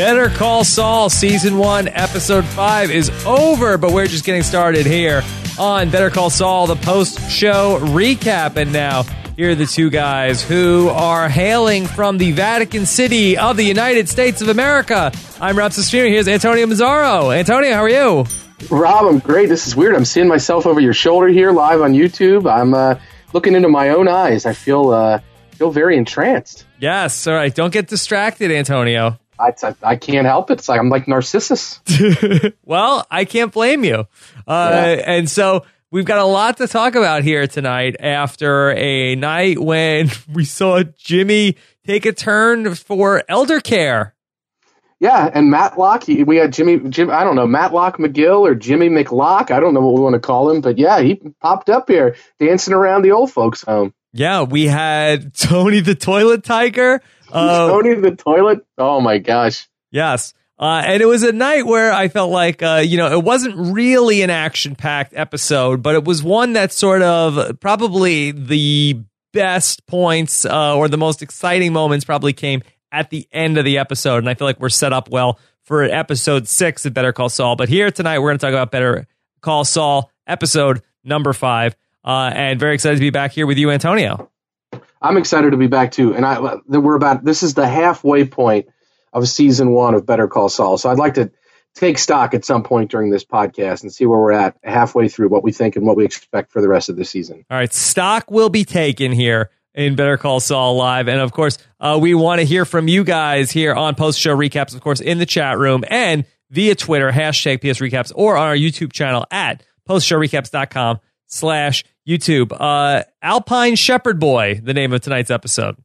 Better Call Saul season one, episode five is over, but we're just getting started here on Better Call Saul, the post show recap. And now, here are the two guys who are hailing from the Vatican City of the United States of America. I'm Rob Cesternino. Here's Antonio Mazzaro. Antonio, how are you? Rob, I'm great. This is weird. I'm seeing myself over your shoulder here live on YouTube. I'm uh, looking into my own eyes. I feel uh, feel very entranced. Yes. All right. Don't get distracted, Antonio. I, I, I can't help it. It's like I'm like Narcissus. well, I can't blame you. Uh, Yeah. And so we've got a lot to talk about here tonight after a night when we saw Jimmy take a turn for elder care. Yeah, and Matlock. We had Jimmy. Jim. I don't know Matlock McGill or Jimmy McLock. I don't know what we want to call him, but yeah, he popped up here dancing around the old folks' home. Yeah, we had Tony the Toilet Tiger. Uh, Tony the toilet. Oh my gosh. Yes. Uh, and it was a night where I felt like, uh, you know, it wasn't really an action packed episode, but it was one that sort of probably the best points uh, or the most exciting moments probably came at the end of the episode. And I feel like we're set up well for episode six of Better Call Saul. But here tonight, we're going to talk about Better Call Saul, episode number five. Uh, and very excited to be back here with you, Antonio. I'm excited to be back too. And I we're about this is the halfway point of season one of Better Call Saul. So I'd like to take stock at some point during this podcast and see where we're at halfway through what we think and what we expect for the rest of the season. All right, stock will be taken here in Better Call Saul Live. And of course, uh, we want to hear from you guys here on post show recaps, of course, in the chat room and via Twitter, hashtag PS Recaps, or on our YouTube channel at postshowrecaps.com slash YouTube. Uh, Alpine Shepherd Boy, the name of tonight's episode.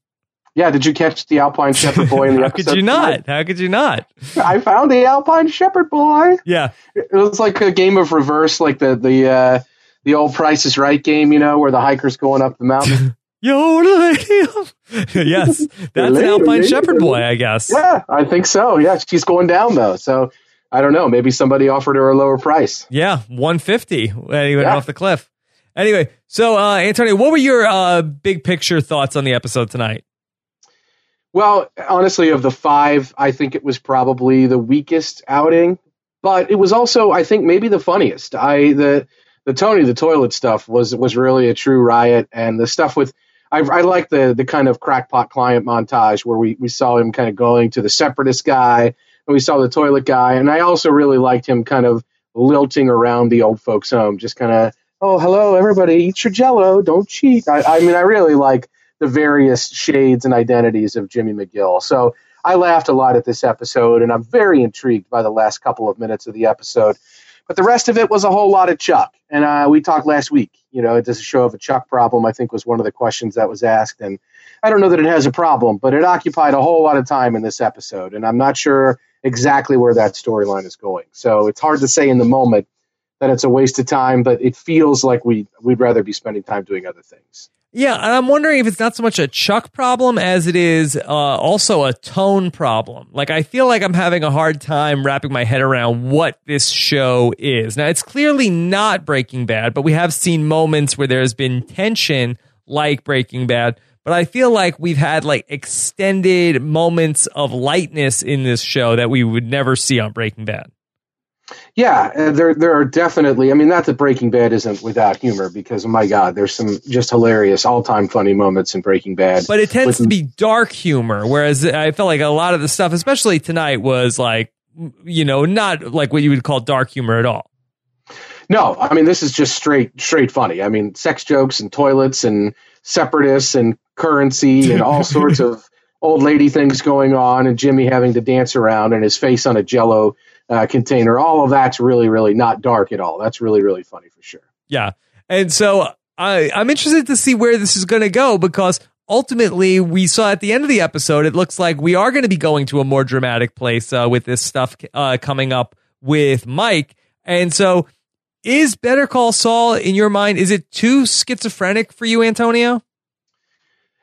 Yeah, did you catch the Alpine Shepherd Boy in the How episode? How could you not? How could you not? I found the Alpine Shepherd Boy. Yeah. It was like a game of reverse, like the the uh, the old Price is Right game, you know, where the hiker's going up the mountain. Yes, that's an Alpine Shepherd Boy. I guess. yeah, I think so. Yeah, she's going down though, so I don't know. Maybe somebody offered her a lower price. Yeah, 150 when he went Yeah. off the cliff. Anyway, so uh, Antonio, what were your uh, big picture thoughts on the episode tonight? Well, honestly, of the five, I think it was probably the weakest outing, but it was also, I think, maybe the funniest. I the the Tony the toilet stuff was was really a true riot, and the stuff with I, I like the the kind of crackpot client montage where we we saw him kind of going to the separatist guy, and we saw the toilet guy, and I also really liked him kind of lilting around the old folks' home, just kind of, oh, hello, everybody, eat your Jello, don't cheat. I, I mean, I really like the various shades and identities of Jimmy McGill. So I laughed a lot at this episode, and I'm very intrigued by the last couple of minutes of the episode. But the rest of it was a whole lot of Chuck. And uh, we talked last week. You know, does it show of a Chuck problem? I think was one of the questions that was asked. And I don't know that it has a problem, but it occupied a whole lot of time in this episode. And I'm not sure exactly where that storyline is going. So it's hard to say in the moment that it's a waste of time, but it feels like we, we'd rather be spending time doing other things. Yeah, and I'm wondering if it's not so much a Chuck problem as it is uh, also a tone problem. Like, I feel like I'm having a hard time wrapping my head around what this show is. Now, it's clearly not Breaking Bad, but we have seen moments where there's been tension like Breaking Bad. But I feel like we've had like extended moments of lightness in this show that we would never see on Breaking Bad. Yeah, uh, there there are definitely. I mean, not that Breaking Bad isn't without humor, because oh my God, there's some just hilarious, all time funny moments in Breaking Bad. But it tends With- to be dark humor, whereas I felt like a lot of the stuff, especially tonight, was like, you know, not like what you would call dark humor at all. No, I mean this is just straight straight funny. I mean, sex jokes and toilets and separatists and currency and all sorts of old lady things going on, and Jimmy having to dance around and his face on a Jello uh, container. All of that's really really not dark at all. That's really really funny for sure. Yeah. And so I, I'm interested to see where this is going to go because ultimately we saw at the end of the episode, it looks like we are going to be going to a more dramatic place uh, with this stuff uh, coming up with Mike. And so is Better Call Saul, in your mind, is it too schizophrenic for you, Antonio?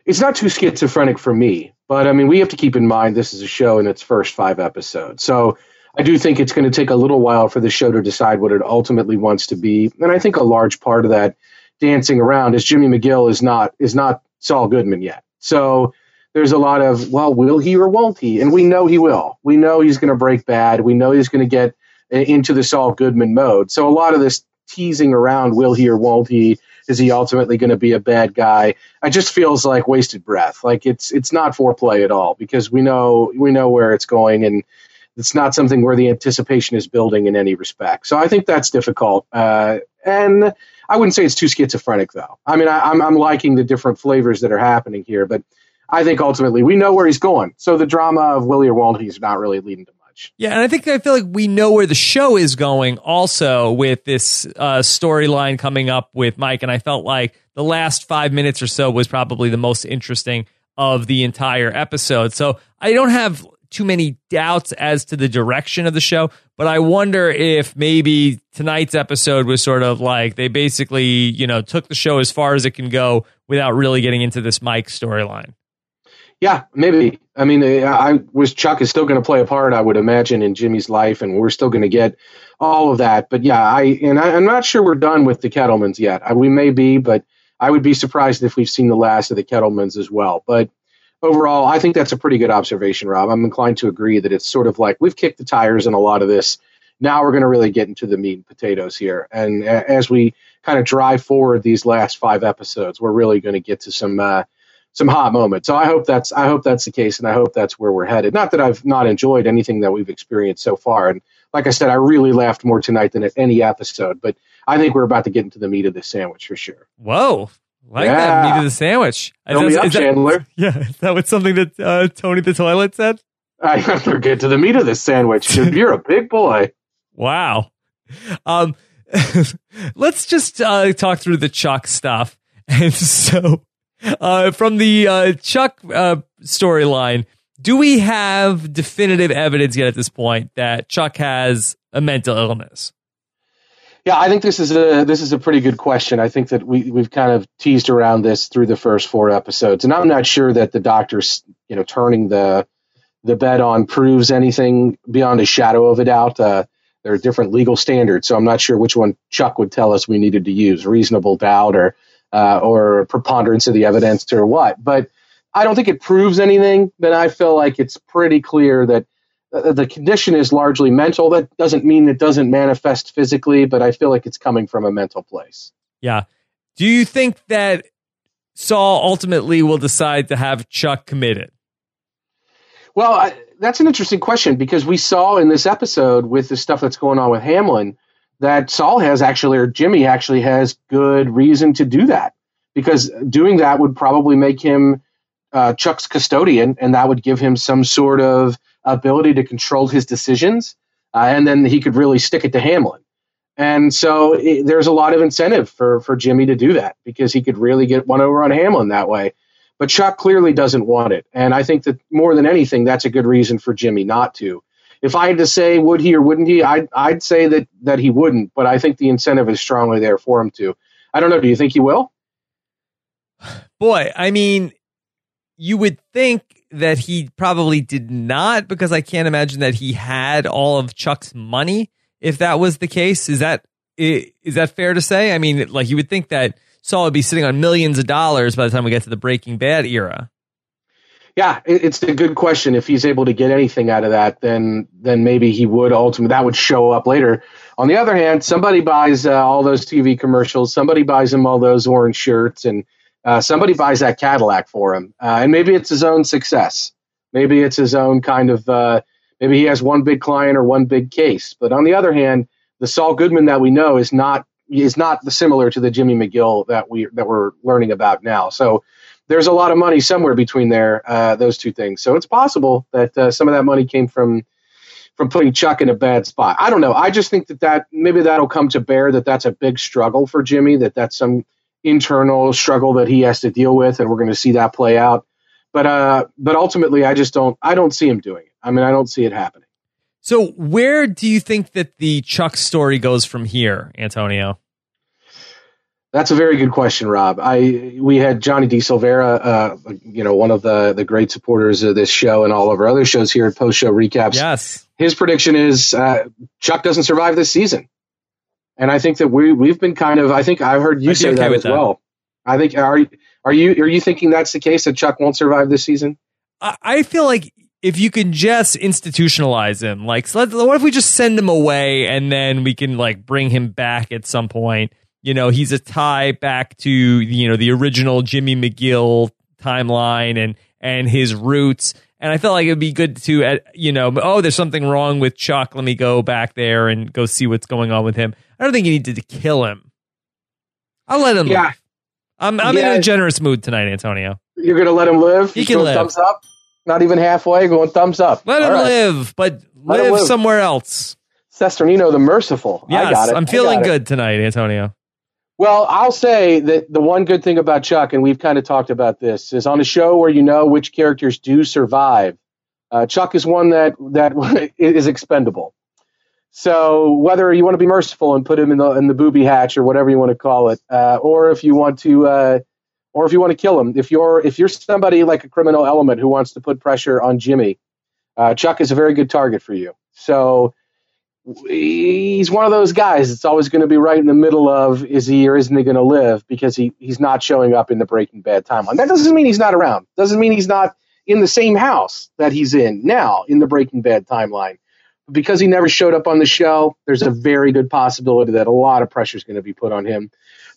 it's not too schizophrenic for me, but I mean, we have to keep in mind this is a show in its first five episodes. So I do think it's going to take a little while for the show to decide what it ultimately wants to be. And I think a large part of that dancing around is Jimmy McGill is not is not Saul Goodman yet. So there's a lot of well, will he or won't he? And we know he will. We know he's going to break bad. We know he's going to get uh, into the Saul Goodman mode. So a lot of this teasing around will he or won't he? Is he ultimately going to be a bad guy? It just feels like wasted breath. Like it's it's not foreplay at all because we know we know where it's going and it's not something where the anticipation is building in any respect. So I think that's difficult. Uh, and I wouldn't say it's too schizophrenic though. I mean, I, I'm I'm liking the different flavors that are happening here, but I think ultimately we know where he's going. So the drama of Willie or won't he's not really leading to much. Yeah, and I think I feel like we know where the show is going also with this uh, storyline coming up with Mike. And I felt like the last five minutes or so was probably the most interesting of the entire episode. So I don't have too many doubts as to the direction of the show, but I wonder if maybe tonight's episode was sort of like they basically, you know, took the show as far as it can go without really getting into this Mike storyline. Yeah, maybe. I mean, I was Chuck is still going to play a part, I would imagine, in Jimmy's life, and we're still going to get all of that. But yeah, I and I, am not sure we're done with the Kettlemans yet. We may be, but I would be surprised if we've seen the last of the Kettlemans as well. But overall, I think that's a pretty good observation, Rob. I'm inclined to agree that it's sort of like we've kicked the tires in a lot of this. Now we're going to really get into the meat and potatoes here, and as we kind of drive forward these last five episodes, we're really going to get to some. Uh, some hot moments. So I hope that's I hope that's the case, and I hope that's where we're headed. Not that I've not enjoyed anything that we've experienced so far, and like I said, I really laughed more tonight than at any episode. But I think we're about to get into the meat of the sandwich for sure. Whoa. Like yeah. that meat of the sandwich. Fill me up, Chandler. Yeah, is that was something that uh, Tony the Toilet said? I have to get to the meat of the sandwich. You're a big boy. Wow. Um, let's just uh, talk through the Chuck stuff. And so uh, from the uh, Chuck uh, storyline, do we have definitive evidence yet at this point that Chuck has a mental illness? Yeah, I think this is a this is a pretty good question. I think that we we've kind of teased around this through the first four episodes, and I'm not sure that the doctor's you know turning the the bet on proves anything beyond a shadow of a doubt. Uh, there are different legal standards, so I'm not sure which one Chuck would tell us we needed to use: reasonable doubt or uh, or preponderance of the evidence or what. But I don't think it proves anything. But I feel like it's pretty clear that the condition is largely mental. That doesn't mean it doesn't manifest physically, but I feel like it's coming from a mental place. Yeah. Do you think that Saul ultimately will decide to have Chuck committed? Well, I, that's an interesting question because we saw in this episode with the stuff that's going on with Hamlin that Saul has actually, or Jimmy actually has good reason to do that because doing that would probably make him uh, Chuck's custodian, and that would give him some sort of ability to control his decisions, uh, and then he could really stick it to Hamlin. And so it, there's a lot of incentive for for Jimmy to do that because he could really get one over on Hamlin that way. But Chuck clearly doesn't want it, and I think that more than anything, that's a good reason for Jimmy not to if I had to say would he or wouldn't he, I'd, I'd say that, that he wouldn't, but I think the incentive is strongly there for him to. I don't know. Do you think he will? Boy, I mean, you would think that he probably did not because I can't imagine that he had all of Chuck's money if that was the case. Is that is that fair to say? I mean, like you would think that Saul would be sitting on millions of dollars by the time we get to the Breaking Bad era. Yeah, it's a good question. If he's able to get anything out of that, then then maybe he would ultimately that would show up later. On the other hand, somebody buys uh, all those TV commercials, somebody buys him all those orange shirts, and uh, somebody buys that Cadillac for him. Uh, and maybe it's his own success. Maybe it's his own kind of. Uh, maybe he has one big client or one big case. But on the other hand, the Saul Goodman that we know is not is not similar to the Jimmy McGill that we that we're learning about now. So there's a lot of money somewhere between there, uh, those two things. So it's possible that uh, some of that money came from from putting Chuck in a bad spot. I don't know. I just think that that maybe that'll come to bear that that's a big struggle for Jimmy. That that's some internal struggle that he has to deal with, and we're going to see that play out. But uh, but ultimately, I just don't. I don't see him doing it. I mean, I don't see it happening. So where do you think that the Chuck story goes from here, Antonio? That's a very good question, Rob. I we had Johnny D. Silvera, uh, you know, one of the the great supporters of this show and all of our other shows here at Post Show Recaps. Yes, his prediction is uh, Chuck doesn't survive this season, and I think that we we've been kind of. I think I've heard you I'd say okay that as that. well. I think are are you are you thinking that's the case that Chuck won't survive this season? I, I feel like if you can just institutionalize him, like, so what if we just send him away and then we can like bring him back at some point? You know, he's a tie back to you know the original Jimmy McGill timeline and and his roots. And I felt like it would be good to, uh, you know, oh, there's something wrong with Chuck. Let me go back there and go see what's going on with him. I don't think you need to kill him. I'll let him Yeah. live. I'm, I'm Yeah. in a generous mood tonight, Antonio. You're gonna let him live? He can live. Thumbs up. Not even halfway. Going thumbs up. Let All him right. live, but Let live live. somewhere else. Cesternino, the merciful. I Yes, got it. I'm feeling got it. good tonight, Antonio. Well, I'll say that the one good thing about Chuck, and we've kind of talked about this, is on a show where you know which characters do survive. Uh, Chuck is one that that is expendable. So whether you want to be merciful and put him in the in the booby hatch or whatever you want to call it, uh, or if you want to, uh, or if you want to kill him, if you're if you're somebody like a criminal element who wants to put pressure on Jimmy, uh, Chuck is a very good target for you. So he's one of those guys that's always going to be right in the middle of is he or isn't he going to live because he, he's not showing up in the Breaking Bad timeline. That doesn't mean he's not around. Doesn't mean he's not in the same house that he's in now in the Breaking Bad timeline. Because he never showed up on the show, there's a very good possibility that a lot of pressure is going to be put on him.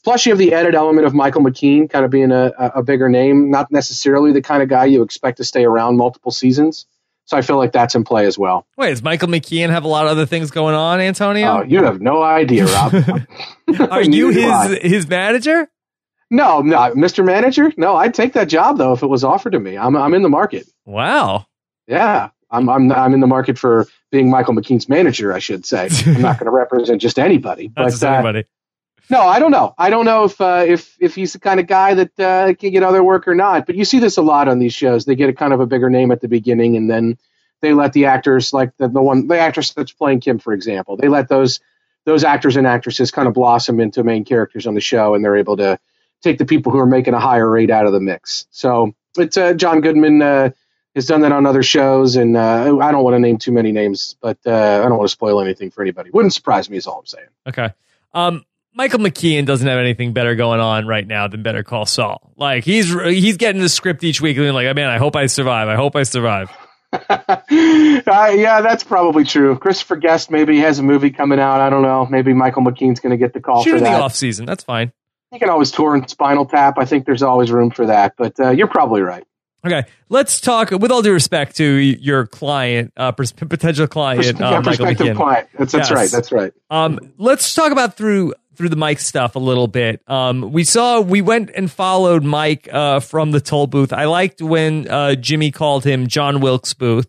Plus, you have the added element of Michael McKean kind of being a, a bigger name, not necessarily the kind of guy you expect to stay around multiple seasons. So I feel like that's in play as well. Wait, does Michael McKean have a lot of other things going on, Antonio? Oh, you have no idea, Rob. Are you Neither do I. his his manager? No, no, Mr. Manager. No, I'd take that job though if it was offered to me. I'm I'm in the market. Wow. Yeah, I'm I'm I'm in the market for being Michael McKean's manager. I should say. I'm not going to represent just anybody, but just uh, anybody. no, I don't know. I don't know if uh, if if he's the kind of guy that uh, can get other work or not. But you see this a lot on these shows. They get a kind of a bigger name at the beginning, and then they let the actors, like the, the one the actress that's playing Kim, for example, they let those those actors and actresses kind of blossom into main characters on the show, and they're able to take the people who are making a higher rate out of the mix. So it's uh, John Goodman uh, has done that on other shows, and uh, I don't want to name too many names, but uh, I don't want to spoil anything for anybody. Wouldn't surprise me, is all I'm saying. Okay. Um, Michael McKean doesn't have anything better going on right now than Better Call Saul. Like he's he's getting the script each week and like, man, I hope I survive. I hope I survive. uh, yeah, that's probably true. Christopher Guest maybe has a movie coming out. I don't know. Maybe Michael McKean's going to get the call Shoot for in the that. off season. That's fine. He can always tour in Spinal Tap. I think there's always room for that. But uh, you're probably right. Okay, let's talk. With all due respect to your client, uh, potential client, uh, prospective client. That's, that's Yes. right. That's right. Um, let's talk about through through the Mike stuff a little bit. Um, we saw we went and followed Mike uh, from the toll booth. I liked when uh, Jimmy called him John Wilkes Booth.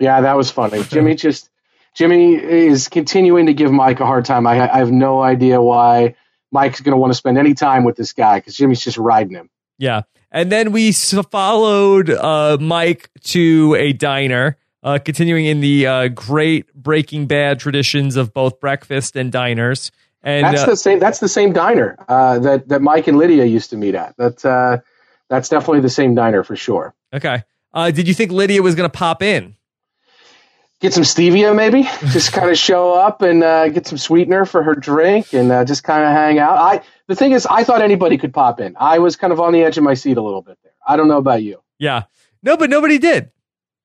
Yeah, that was funny. Jimmy just Jimmy is continuing to give Mike a hard time. I, I have no idea why Mike's going to want to spend any time with this guy because Jimmy's just riding him. Yeah, and then we followed uh, Mike to a diner. Uh, continuing in the uh, great Breaking Bad traditions of both breakfast and diners, and that's uh, the same. That's the same diner uh, that that Mike and Lydia used to meet at. That's uh, that's definitely the same diner for sure. okay. Uh, did you think Lydia was going to pop in? Get some stevia, maybe. just kind of show up and uh, get some sweetener for her drink, and uh, just kind of hang out. I the thing is, I thought anybody could pop in. I was kind of on the edge of my seat a little bit there. I don't know about you. Yeah, no, but nobody did.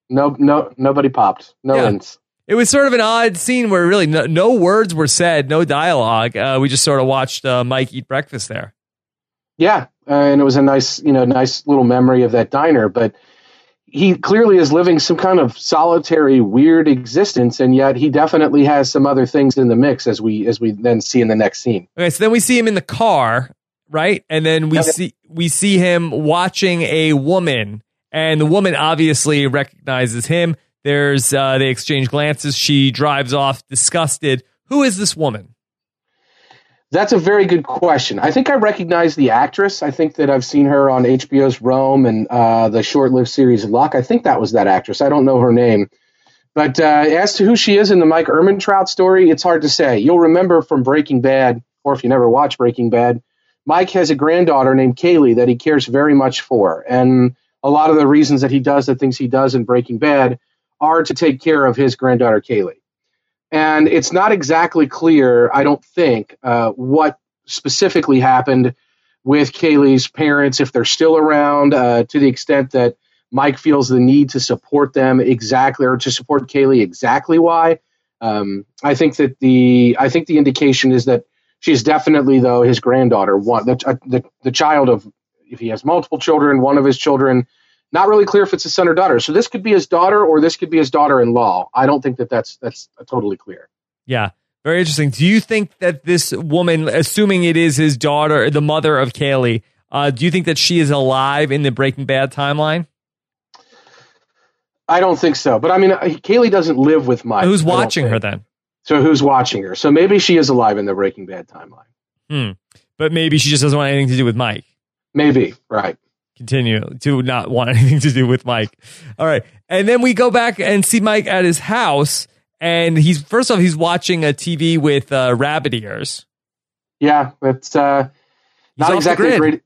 No, no, nobody popped. No Yeah. It was sort of an odd scene where really no, no words were said, no dialogue. Uh, we just sort of watched uh, Mike eat breakfast there. Yeah, uh, and it was a nice, you know, nice little memory of that diner. But he clearly is living some kind of solitary, weird existence, and yet he definitely has some other things in the mix, as we as we then see in the next scene. Okay, so then we see him in the car, right? And then we see we see him watching a woman, and the woman obviously recognizes him. There's uh, they exchange glances. She drives off disgusted. Who is this woman? That's a very good question. I think I recognize the actress. I think that I've seen her on HBO's Rome and uh, the short-lived series Luck. I think that was that actress. I don't know her name. But uh, as to who she is in the Mike Ehrmantraut story, it's hard to say. You'll remember from Breaking Bad, or if you never watched Breaking Bad, Mike has a granddaughter named Kaylee that he cares very much for. And a lot of the reasons that he does the things he does in Breaking Bad are to take care of his granddaughter Kaylee. And it's not exactly clear, I don't think, uh, what specifically happened with Kaylee's parents, if they're still around, uh, to the extent that Mike feels the need to support them exactly, or to support Kaylee exactly why. Um, I think that the I think the indication is that she's definitely though his granddaughter, one the, uh, the the child of if he has multiple children, one of his children. Not really clear if it's his son or daughter. So this could be his daughter, or this could be his daughter-in-law. I don't think that that's that's totally clear. Yeah, very interesting. Do you think that this woman, assuming it is his daughter, the mother of Kaylee, uh, do you think that she is alive in the Breaking Bad timeline? I don't think so. But I mean, Kaylee doesn't live with Mike. Who's watching her then? So who's watching her? So maybe she is alive in the Breaking Bad timeline. Hmm. But maybe she just doesn't want anything to do with Mike. Maybe, right. Continue to not want anything to do with Mike. All right. And then we go back and see Mike at his house. And he's, first off, he's watching a TV with uh, rabbit ears. Yeah. It's uh, not exactly great.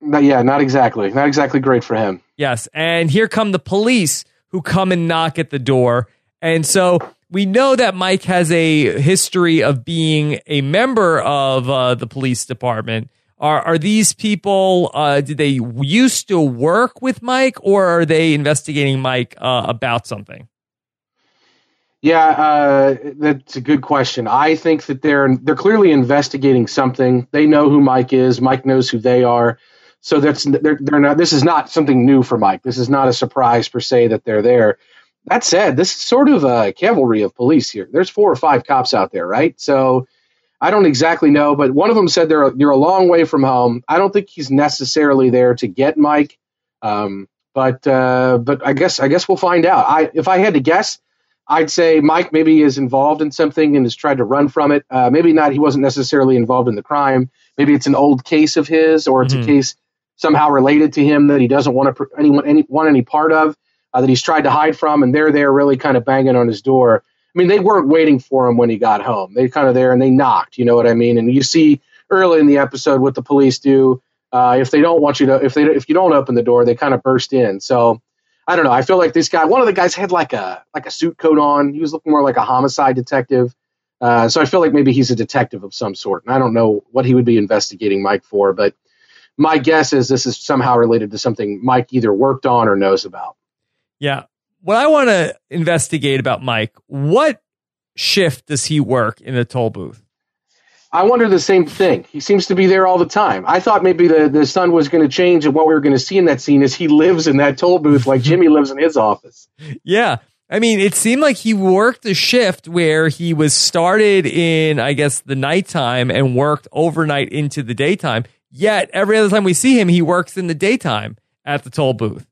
Not, yeah, not exactly. Not exactly great for him. Yes. And here come the police who come and knock at the door. And so we know that Mike has a history of being a member of uh, the police department. Are are these people? Uh, did they used to work with Mike, or are they investigating Mike uh, about something? Yeah, uh, that's a good question. I think that they're they're clearly investigating something. They know who Mike is. Mike knows who they are. So that's they're, they're not. This is not something new for Mike. This is not a surprise per se that they're there. That said, this is sort of a cavalry of police here. There's four or five cops out there, right? So I don't exactly know, but one of them said they're you're a long way from home. I don't think he's necessarily there to get Mike, um, but uh, but I guess I guess we'll find out. I if I had to guess, I'd say Mike maybe is involved in something and has tried to run from it. Uh, maybe not. He wasn't necessarily involved in the crime. Maybe it's an old case of his, or it's mm-hmm. a case somehow related to him that he doesn't want to anyone any, want any part of uh, that he's tried to hide from, and they're there really kind of banging on his door. I mean, they weren't waiting for him when he got home. They kind of there and they knocked. You know what I mean? And you see early in the episode what the police do. Uh, if they don't want you to, if they if you don't open the door, they kind of burst in. So I don't know. I feel like this guy, one of the guys had like a like a suit coat on. He was looking more like a homicide detective. Uh, so I feel like maybe he's a detective of some sort. And I don't know what he would be investigating Mike for, but my guess is this is somehow related to something Mike either worked on or knows about. Yeah. What I want to investigate about Mike, what shift does he work in the toll booth? I wonder the same thing. He seems to be there all the time. I thought maybe the, the sun was going to change, and what we were going to see in that scene is he lives in that toll booth like Jimmy lives in his office. Yeah. I mean, it seemed like he worked a shift where he was started in, I guess, the nighttime and worked overnight into the daytime. Yet every other time we see him, he works in the daytime at the toll booth.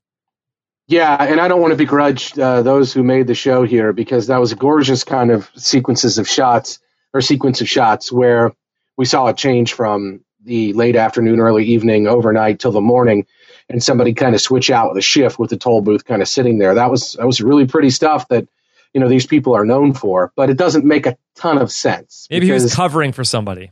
Yeah, and I don't want to begrudge uh, those who made the show here because that was a gorgeous kind of sequences of shots or sequence of shots where we saw a change from the late afternoon, early evening, overnight till the morning, and somebody kind of switch out with a shift with the toll booth kind of sitting there. That was that was really pretty stuff that you know these people are known for, but it doesn't make a ton of sense. Maybe he was covering for somebody.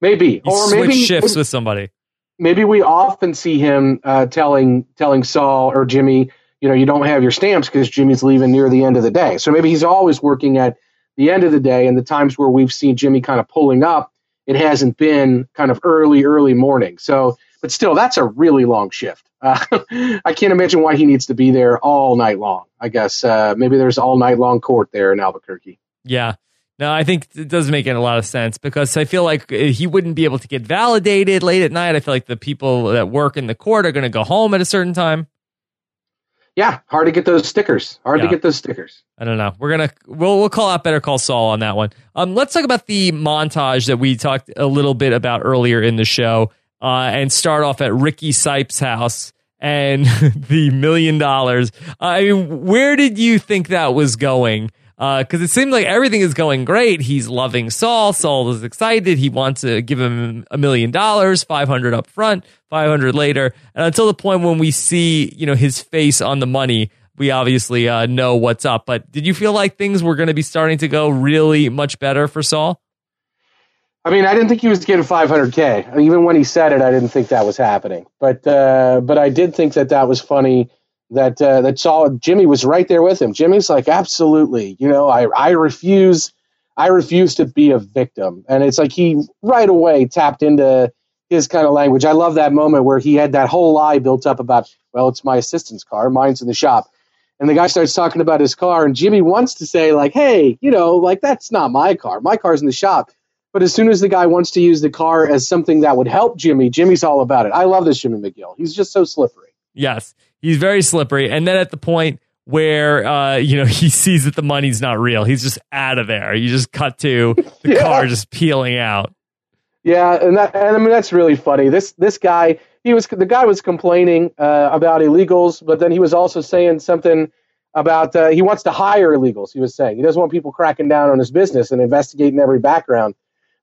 Maybe, he or maybe shifts with somebody. Maybe we often see him uh, telling telling Saul or Jimmy you know, you don't have your stamps because Jimmy's leaving near the end of the day. So maybe he's always working at the end of the day. And the times where we've seen Jimmy kind of pulling up, it hasn't been kind of early, early morning. So, but still, that's a really long shift. Uh, I can't imagine why he needs to be there all night long. I guess uh, maybe there's all night long court there in Albuquerque. Yeah. No, I think it does make a lot of sense because I feel like uh, he wouldn't be able to get validated late at night. I feel like the people that work in the court are going to go home at a certain time yeah, hard to get those stickers. Hard yeah. to get those stickers. I don't know. We're gonna we'll we'll call out Better Call Saul on that one. Um, let's talk about the montage that we talked a little bit about earlier in the show, uh, and start off at Ricky Sipes' house and the million dollars. I mean, where did you think that was going? Because uh, it seemed like everything is going great. He's loving Saul. Saul is excited. He wants to give him a million dollars, 500 up front, 500 later. And until the point when we see, you know, his face on the money, we obviously uh, know what's up. But did you feel like things were going to be starting to go really much better for Saul? I mean, I didn't think he was getting 500k. Even when he said it, I didn't think that was happening. But uh, but I did think that that was funny that uh, that saw Jimmy was right there with him. Jimmy's like, absolutely, you know, I I refuse, I refuse to be a victim, and it's like he right away tapped into his kind of language. I love that moment where he had that whole lie built up about, well, it's my assistant's car, mine's in the shop. And the guy starts talking about his car, and Jimmy wants to say, like, hey, you know, like, that's not my car. My car's in the shop. But as soon as the guy wants to use the car as something that would help Jimmy, Jimmy's all about it. I love this Jimmy McGill. He's just so slippery. Yes, he's very slippery. And then at the point where uh, you know he sees that the money's not real, he's just out of there. You just cut to the yeah. car just peeling out. Yeah, and that and I mean that's really funny. This this guy, he was the guy was complaining uh, about illegals, but then he was also saying something about uh, he wants to hire illegals. He was saying he doesn't want people cracking down on his business and investigating every background.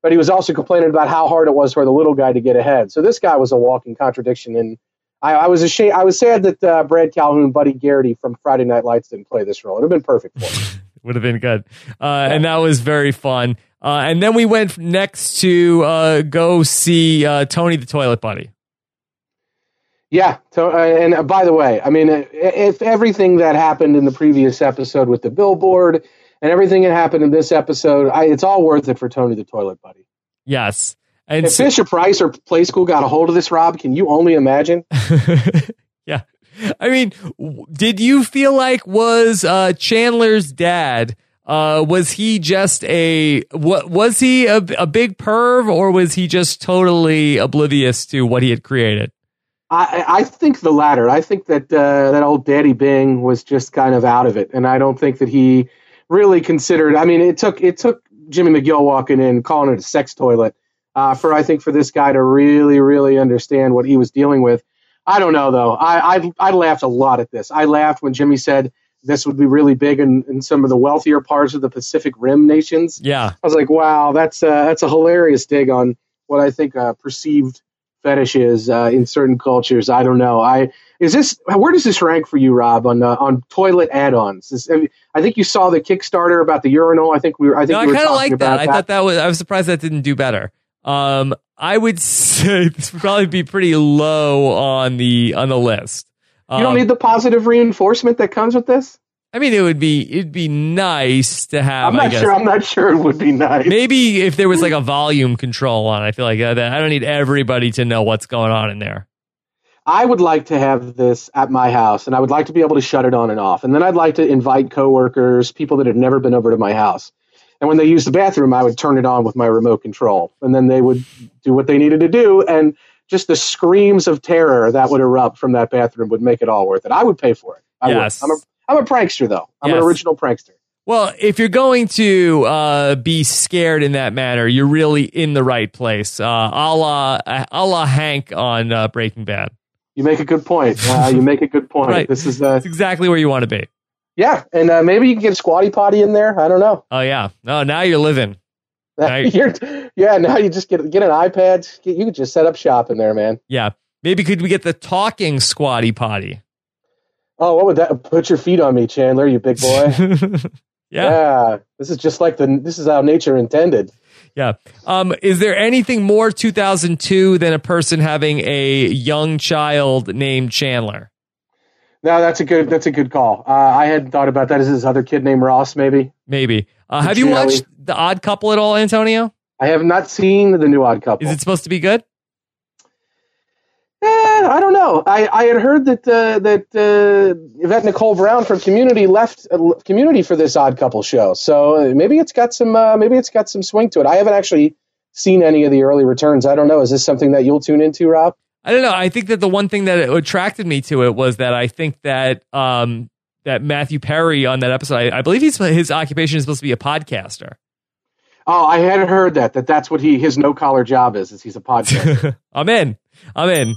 But he was also complaining about how hard it was for the little guy to get ahead. So this guy was a walking contradiction. And I, I was ashamed. I was sad that uh, Brad Calhoun, Buddy Garrity from Friday Night Lights didn't play this role. It would have been perfect for him. would have been good. Uh. And that was very fun. Uh, and then we went next to uh, go see uh, Tony the Toilet Buddy. Yeah, so, uh, and uh, by the way, I mean, if everything that happened in the previous episode with the billboard and everything that happened in this episode, I, it's all worth it for Tony the Toilet Buddy. Yes, and if so, Fisher Price or Playskool got a hold of this, Rob, can you only imagine? yeah, I mean, did you feel like was uh, Chandler's dad? Uh, was he just a what? Was he a, a big perv, or was he just totally oblivious to what he had created? I, I think the latter. I think that uh, that old Daddy Bing was just kind of out of it, and I don't think that he really considered. I mean, it took it took Jimmy McGill walking in, calling it a sex toilet, uh, for I think for this guy to really, really understand what he was dealing with. I don't know though. I, I I laughed a lot at this. I laughed when Jimmy said this would be really big in, in some of the wealthier parts of the Pacific Rim nations. Yeah, I was like, wow, that's uh, that's a hilarious dig on what I think uh, perceived fetishes uh, in certain cultures. I don't know. I is this where does this rank for you, Rob, on uh, on toilet add-ons? I think you saw the Kickstarter about the urinal. I think we were. I think no, we I kind of like that. that. I thought that was. I was surprised that didn't do better. Um, I would say this would probably be pretty low on the on the list. Um, you don't um, need the positive reinforcement that comes with this. I mean, it would be it'd be nice to have. I'm not sure. I'm not sure it would be nice. Maybe if there was like a volume control on, I feel like uh, that I don't need everybody to know what's going on in there. I would like to have this at my house, and I would like to be able to shut it on and off, and then I'd like to invite coworkers, people that have never been over to my house, and when they use the bathroom, I would turn it on with my remote control, and then they would do what they needed to do, and just the screams of terror that would erupt from that bathroom would make it all worth it. I would pay for it. I yes. Would. I'm a I'm a prankster, though. I'm yes. an original prankster. Well, if you're going to uh, be scared in that manner, you're really in the right place. Uh, a la, a la Hank on uh, Breaking Bad. You make a good point. Uh, you make a good point. right. This is uh, exactly where you want to be. Yeah, and uh, maybe you can get a squatty potty in there. I don't know. Oh yeah. Oh, now you're living. Now you're, yeah, now you just get get an iPad. You can just set up shop in there, man. Yeah. Maybe could we get the talking squatty potty? Oh, what would that? Put your feet on me, Chandler, you big boy. yeah. yeah. This is just like the. This is how nature intended. Yeah. Um, is there anything more 2002 than a person having a young child named Chandler? No, that's a good. That's a good call. Uh, I hadn't thought about that. Is this other kid named Ross? Maybe. Maybe. Uh, have you watched The Odd Couple at all, Antonio? I have not seen the new Odd Couple. Is it supposed to be good? Eh, I don't know. I, I had heard that uh, that uh, Yvette Nicole Brown from Community left uh, Community for this Odd Couple show, so maybe it's got some uh, maybe it's got some swing to it. I haven't actually seen any of the early returns. I don't know. Is this something that you'll tune into, Rob? I don't know. I think that the one thing that attracted me to it was that I think that um, that Matthew Perry on that episode, I, I believe he's his occupation is supposed to be a podcaster. Oh, I had heard that that that's what he his no collar job is. Is he's a podcaster. I'm in. I'm in.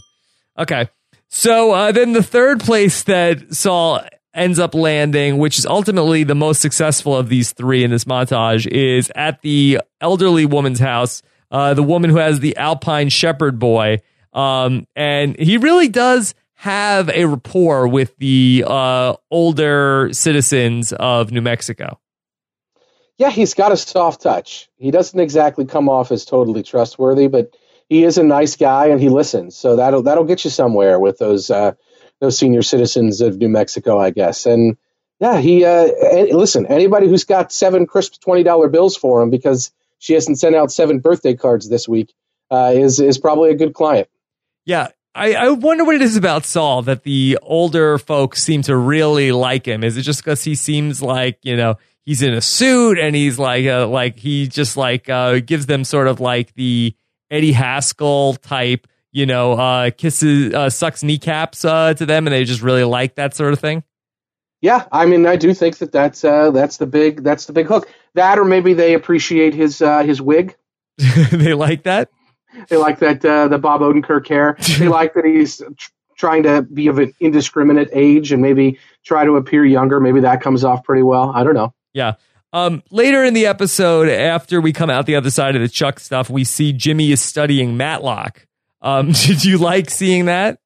Okay. So uh, then the third place that Saul ends up landing, which is ultimately the most successful of these three in this montage, is at the elderly woman's house. Uh, the woman who has the Alpine Shepherd boy. Um, and he really does have a rapport with the uh, older citizens of New Mexico. Yeah, he's got a soft touch. He doesn't exactly come off as totally trustworthy, but he is a nice guy and he listens. So that'll that'll get you somewhere with those uh, those senior citizens of New Mexico, I guess. And yeah, he uh, listen. Anybody who's got seven crisp twenty dollar bills for him because she hasn't sent out seven birthday cards this week, uh, is is probably a good client. Yeah, I, I wonder what it is about Saul that the older folks seem to really like him. Is it just because he seems like you know he's in a suit and he's like uh, like he just like uh, gives them sort of like the Eddie Haskell type, you know, uh, kisses uh, sucks kneecaps uh, to them, and they just really like that sort of thing. Yeah, I mean, I do think that that's uh, that's the big that's the big hook. That, or maybe they appreciate his his wig. they like that. They like that uh, the Bob Odenkirk hair. They like that he's tr- trying to be of an indiscriminate age and maybe try to appear younger. Maybe that comes off pretty well. I don't know. Yeah. Um, later in the episode, after we come out the other side of the Chuck stuff, we see Jimmy is studying Matlock. Um, did you like seeing that?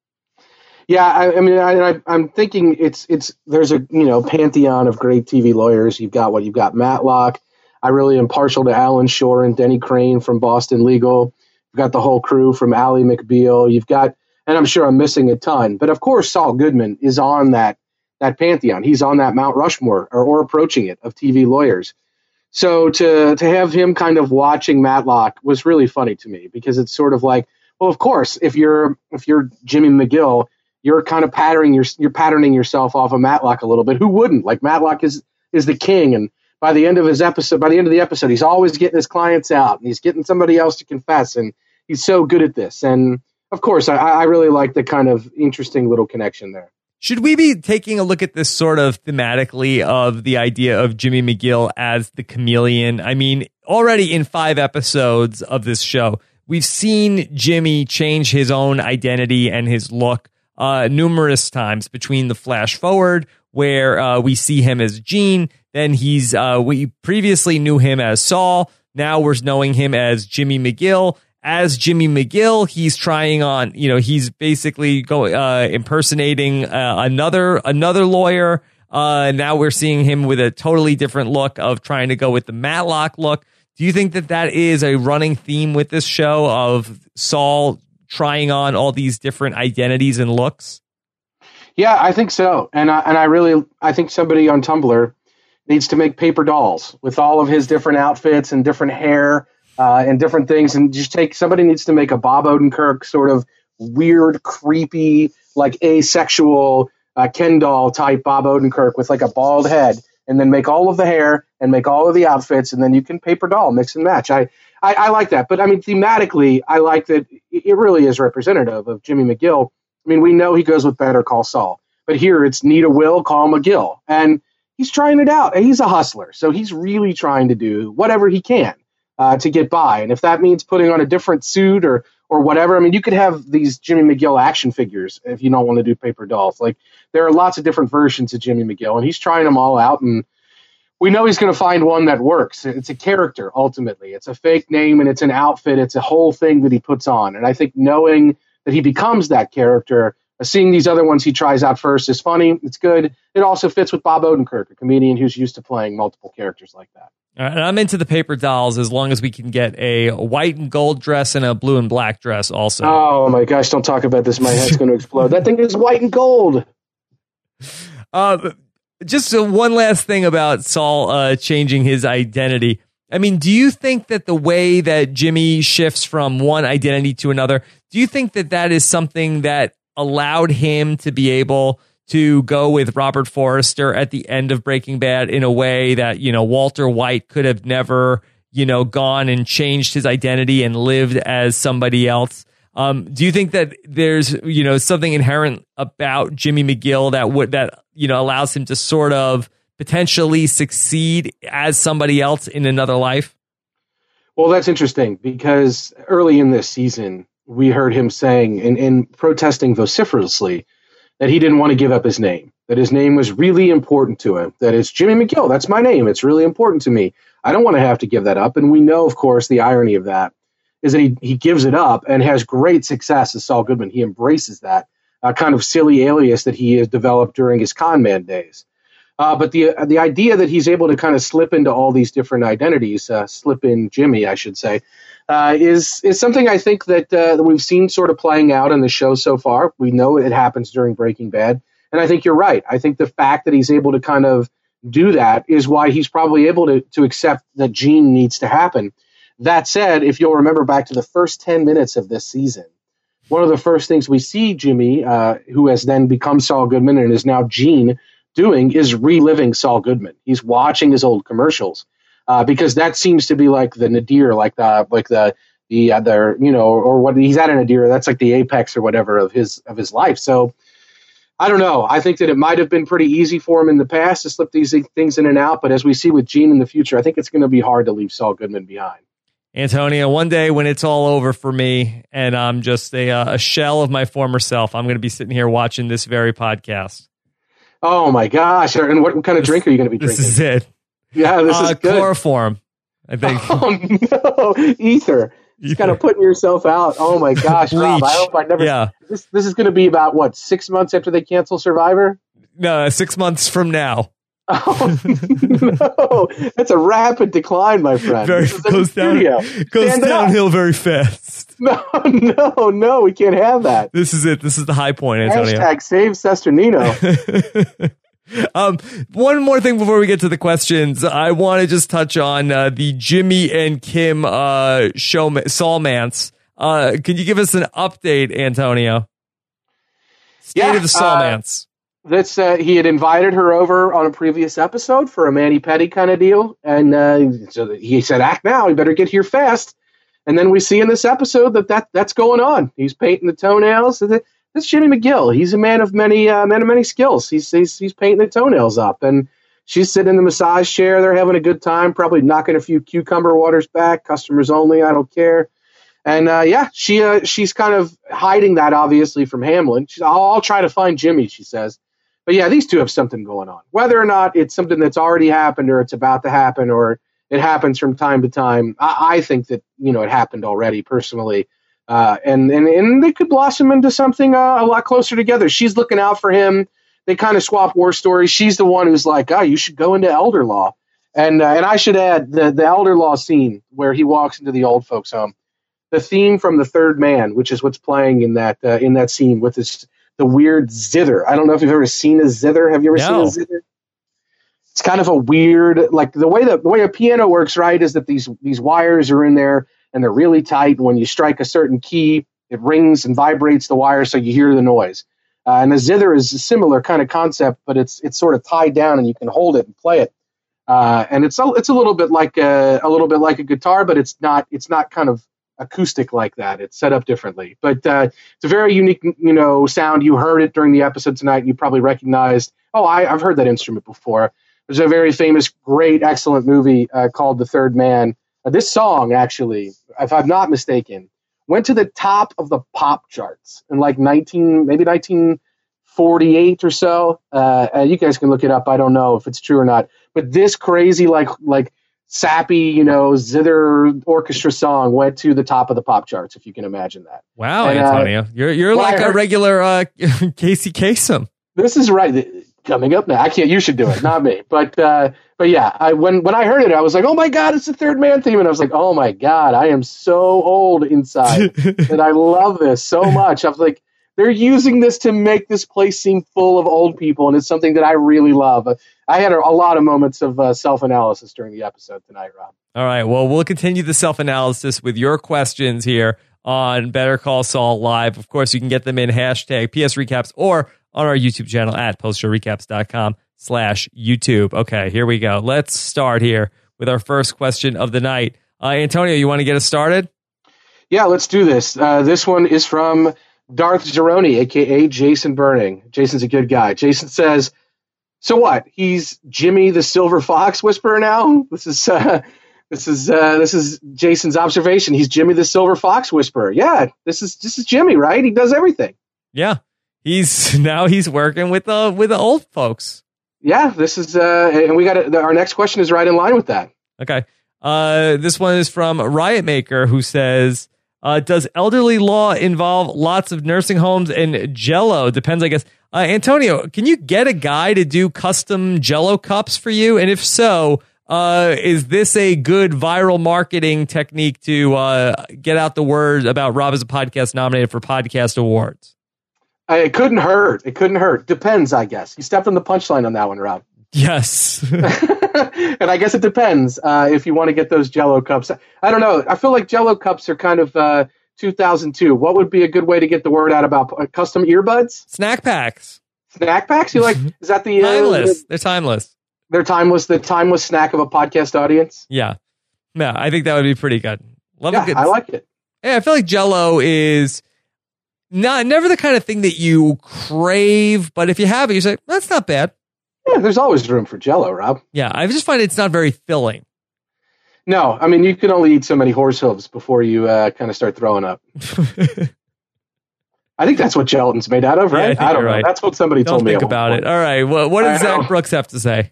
Yeah, I, I mean, I, am thinking it's it's there's a you know pantheon of great TV lawyers. You've got what you've got Matlock. I really am partial to Alan Shore and Denny Crane from Boston Legal. Got the whole crew from Ally McBeal. You've got, and I'm sure I'm missing a ton, but of course Saul Goodman is on that that pantheon. He's on that Mount Rushmore or, or approaching it of TV lawyers. So to to have him kind of watching Matlock was really funny to me because it's sort of like, well, of course, if you're if you're Jimmy McGill, you're kind of patterning your you're patterning yourself off of Matlock a little bit. Who wouldn't? Like Matlock is is the king, and by the end of his episode, by the end of the episode, he's always getting his clients out and he's getting somebody else to confess, and he's so good at this. And of course, I, I really like the kind of interesting little connection there. Should we be taking a look at this sort of thematically of the idea of Jimmy McGill as the chameleon? I mean, already in five episodes of this show, we've seen Jimmy change his own identity and his look uh, numerous times between the flash forward, where uh, we see him as Gene, then he's uh, we previously knew him as Saul. Now we're knowing him as Jimmy McGill. As Jimmy McGill, he's trying on. You know, he's basically going uh, impersonating uh, another another lawyer. Uh, now we're seeing him with a totally different look of trying to go with the Matlock look. Do you think that that is a running theme with this show of Saul trying on all these different identities and looks? Yeah, I think so, and I, and I really I think somebody on Tumblr needs to make paper dolls with all of his different outfits and different hair uh, and different things, and just take somebody needs to make a Bob Odenkirk sort of weird, creepy, like asexual uh, Ken doll type Bob Odenkirk with like a bald head, and then make all of the hair and make all of the outfits, and then you can paper doll mix and match. I, I, I like that, but I mean thematically, I like that it really is representative of Jimmy McGill. I mean, we know he goes with Better Call Saul, but here it's Nita Will, call McGill, and he's trying it out. And He's a hustler, so he's really trying to do whatever he can uh, to get by. And if that means putting on a different suit or or whatever, I mean, you could have these Jimmy McGill action figures if you don't want to do paper dolls. Like there are lots of different versions of Jimmy McGill, and he's trying them all out. And we know he's going to find one that works. It's a character ultimately. It's a fake name and it's an outfit. It's a whole thing that he puts on. And I think knowing that he becomes that character seeing these other ones he tries out first is funny. It's good. It also fits with Bob Odenkirk, a comedian who's used to playing multiple characters like that. And I'm into the paper dolls as long as we can get a white and gold dress and a blue and black dress also. Oh my gosh, don't talk about this. My head's going to explode. That thing is white and gold. Uh, just uh, one last thing about Saul uh, changing his identity. I mean, do you think that the way that Jimmy shifts from one identity to another, do you think that that is something that allowed him to be able to go with Robert Forrester at the end of Breaking Bad in a way that, you know, Walter White could have never, you know, gone and changed his identity and lived as somebody else. Um, do you think that there's, you know, something inherent about Jimmy McGill that would, that, you know, allows him to sort of potentially succeed as somebody else in another life? Well, that's interesting because early in this season, we heard him saying and, and protesting vociferously that he didn't want to give up his name, that his name was really important to him, that it's Jimmy McGill, that's my name, it's really important to me. I don't want to have to give that up. And we know, of course, the irony of that is that he, he gives it up and has great success as Saul Goodman. He embraces that uh, kind of silly alias that he has developed during his con man days. Uh, but the uh, the idea that he's able to kind of slip into all these different identities, uh, slip in Jimmy, I should say, uh, is is something I think that, uh, that we've seen sort of playing out in the show so far. We know it happens during Breaking Bad, and I think you're right. I think the fact that he's able to kind of do that is why he's probably able to to accept that Gene needs to happen. That said, if you'll remember back to the first 10 minutes of this season, one of the first things we see Jimmy, uh, who has then become Saul Goodman and is now Gene, doing is reliving Saul Goodman. He's watching his old commercials uh, because that seems to be like the nadir, like the like the the other, you know, or what he's at a nadir. That's like the apex or whatever of his of his life. So I don't know. I think that it might have been pretty easy for him in the past to slip these things in and out, but as we see with Gene in the future, I think it's going to be hard to leave Saul Goodman behind. Antonio, one day when it's all over for me and I'm just a, uh, a shell of my former self, I'm going to be sitting here watching this very podcast. Oh my gosh! And what kind of drink are you going to be drinking? This is it. Yeah, this uh, is good. Chloroform, I think. Oh no, ether. You're kind of putting yourself out. Oh my gosh, Rob! I hope I never. Yeah. This this is going to be about what six months after they cancel Survivor. No, six months from now. Oh no, that's a rapid decline, my friend. Very goes down, goes Stand downhill up. very fast. No, no, no, we can't have that. This is it. This is the high point, Antonio. Hashtag save Cesternino. Um, one more thing before we get to the questions, I want to just touch on uh, the Jimmy and Kim uh, show Saulmance. Uh, can you give us an update, Antonio? State yeah, of the Saulmance. Uh, that's uh, he had invited her over on a previous episode for a mani-pedi kind of deal, and uh, so he said, "Act now, you better get here fast." And then we see in this episode that, that that's going on. He's painting the toenails this is Jimmy McGill. He's a man of many uh, man of many skills. He's, he's he's painting the toenails up, and she's sitting in the massage chair. They're having a good time, probably knocking a few cucumber waters back. Customers only. I don't care. And uh, yeah, she uh, she's kind of hiding that obviously from Hamlin. She's, I'll, I'll try to find Jimmy, she says. But yeah, these two have something going on. Whether or not it's something that's already happened or it's about to happen or it happens from time to time, I, I think that you know it happened already personally. Uh, and, and and they could blossom into something uh, a lot closer together. She's looking out for him. They kind of swap war stories. She's the one who's like, "Oh, you should go into elder law." And uh, and I should add the the elder law scene where he walks into the old folks' home. The theme from the Third Man, which is what's playing in that uh, in that scene with this the weird zither. I don't know if you've ever seen a zither. Have you ever no. seen a zither? It's kind of a weird, like the way that the way a piano works, right? Is that these these wires are in there and they're really tight. And when you strike a certain key, it rings and vibrates the wire so you hear the noise. Uh, and a zither is a similar kind of concept, but it's it's sort of tied down and you can hold it and play it. Uh, and it's a, it's a little bit like a, a little bit like a guitar, but it's not it's not kind of acoustic like that. It's set up differently, but uh, it's a very unique you know sound. You heard it during the episode tonight. You probably recognized. Oh, I, I've heard that instrument before. There's a very famous, great, excellent movie uh, called The Third Man this song, actually, if I'm not mistaken, went to the top of the pop charts in like 19, maybe 1948 or so. Uh, you guys can look it up. I don't know if it's true or not. But this crazy, like, like sappy, you know, zither orchestra song went to the top of the pop charts. If you can imagine that. Wow, and, uh, Antonio, uh, you're you're like heard, a regular uh, Casey Kasem. This is right coming up now. I can't. You should do it, not me. But uh, but yeah, I when when I heard it, I was like, oh my god, it's the third man theme, and I was like, oh my god, I am so old inside, and I love this so much. I was like, they're using this to make this place seem full of old people, and it's something that I really love. I had a, a lot of moments of uh, self analysis during the episode tonight, Rob. All right, well, we'll continue the self analysis with your questions here on Better Call Saul Live. Of course, you can get them in hashtag PS Recaps or on our YouTube channel at postshowrecaps.com slash YouTube. Okay, here we go. Let's start here with our first question of the night. Uh, Antonio, you want to get us started? Yeah, let's do this. Uh, this one is from Darth Zeroni, aka Jason Burning. Jason's a good guy. Jason says, "So what? He's Jimmy the Silver Fox Whisperer now. This is uh, this is uh, this is Jason's observation. He's Jimmy the Silver Fox Whisperer. Yeah, this is this is Jimmy, right? He does everything. Yeah, he's now he's working with the with the old folks. Yeah, this is uh, and we got our next question is right in line with that. Okay, uh, this one is from Riot Maker who says. Uh, does elderly law involve lots of nursing homes and Jello? Depends, I guess. Uh, Antonio, can you get a guy to do custom Jello cups for you? And if so, uh, is this a good viral marketing technique to uh, get out the word about Rob as a podcast nominated for podcast awards? It couldn't hurt. It couldn't hurt. Depends, I guess. You stepped on the punchline on that one, Rob. Yes. and I guess it depends uh, if you want to get those Jello cups. I don't know. I feel like Jello cups are kind of uh, 2002. What would be a good way to get the word out about uh, custom earbuds? Snack packs. Snack packs? You like? Is that the uh, timeless? the- They're timeless. they're timeless. The timeless snack of a podcast audience. Yeah. Yeah, I think that would be pretty good. Love Yeah, good. I like it. Yeah, I feel like Jello is not never the kind of thing that you crave, but if you have it, you say that's not bad. Yeah, there's always room for Jello, Rob. Yeah, I just find it's not very filling. No, I mean you can only eat so many horse hooves before you uh, kind of start throwing up. I think that's what gelatin's made out of, Yeah, I right? I, don't know. right. That's what somebody Don't told me. think about point. it. All right, well, what I does know. Zach Brooks have to say?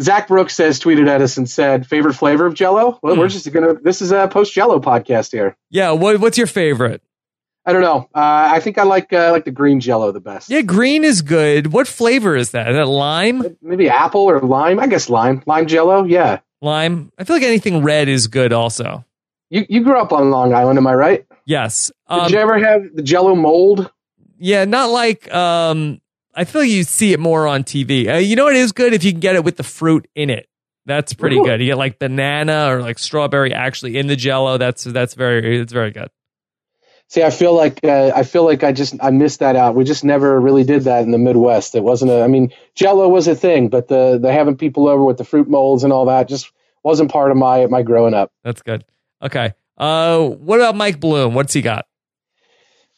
Zach Brooks says tweeted at us and said, "Favorite flavor of Jello? Well, Hmm. we're just gonna. This is a post Jello podcast here. Yeah, what, what's your favorite? I don't know. Uh, I think I like uh, like the green Jello the best. Yeah, green is good. What flavor is that? Is that lime? Maybe apple or lime. I guess lime. Lime Jello. Yeah. Lime. I feel like anything red is good. Also, You you grew up on Long Island, am I right? yes. Did Um, you ever have the Jello mold? yeah, not like. Um, I feel like you see it more on TV. Uh, you know what is good if you can get it with the fruit in it. That's pretty Ooh. good. You get like banana or like strawberry actually in the Jello. That's that's very it's very good. See, I feel like uh, I feel like I just I missed that out. We just never really did that in the Midwest. It wasn't a. I mean, Jello was a thing, but the the having people over with the fruit molds and all that just wasn't part of my my growing up. That's good. Okay. Uh, what about Mike Bloom? What's he got?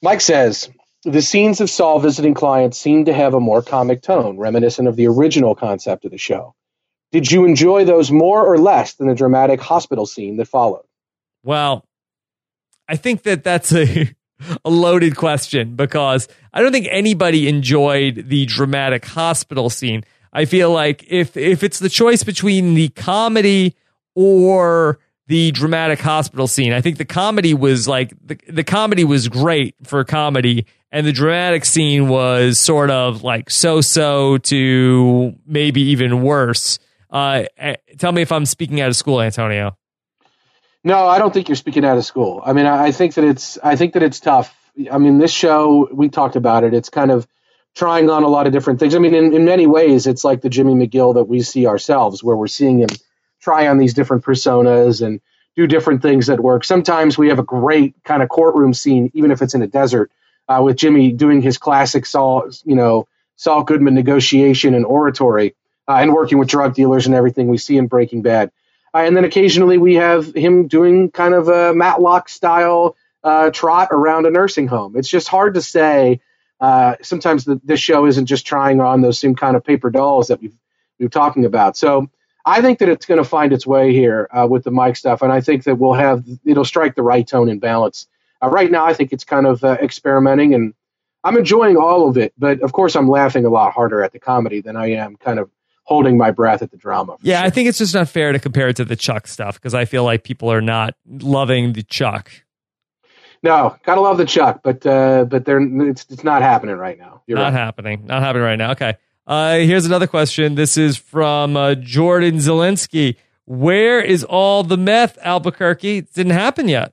Mike says the scenes of Saul visiting clients seem to have a more comic tone, reminiscent of the original concept of the show. Did you enjoy those more or less than the dramatic hospital scene that followed? Well, I think that that's a a loaded question because I don't think anybody enjoyed the dramatic hospital scene. I feel like if if it's the choice between the comedy or the dramatic hospital scene, I think the comedy was like the, the comedy was great for comedy and the dramatic scene was sort of like so-so to maybe even worse. Uh, eh, tell me if I'm speaking out of school, Antonio. No, I don't think you're speaking out of school. I mean, I, think that it's I think that it's tough. I mean, this show we talked about it. It's kind of trying on a lot of different things. I mean, in, in many ways, it's like the Jimmy McGill that we see ourselves, where we're seeing him try on these different personas and do different things that work. Sometimes we have a great kind of courtroom scene, even if it's in a desert, uh, with Jimmy doing his classic Saul, you know, Saul Goodman negotiation and oratory, uh, and working with drug dealers and everything we see in Breaking Bad. Uh, and then occasionally we have him doing kind of a Matlock style uh, trot around a nursing home. It's just hard to say. Uh, sometimes the, this show isn't just trying on those same kind of paper dolls that we've we've talking about. So I think that it's going to find its way here uh, with the Mike stuff, and I think that we'll have it'll strike the right tone and balance. Uh, right now, I think it's kind of uh, experimenting, and I'm enjoying all of it. But of course, I'm laughing a lot harder at the comedy than I am kind of holding my breath at the drama. Yeah, sure. I think it's just not fair to compare it to the Chuck stuff because I feel like people are not loving the Chuck. No, gotta love the Chuck, but uh, but they're it's it's not happening right now. You're not right. happening. Not happening right now. Okay. Uh, here's another question. This is from uh, Jordan Zelensky. Where is all the meth, Albuquerque? It didn't happen yet.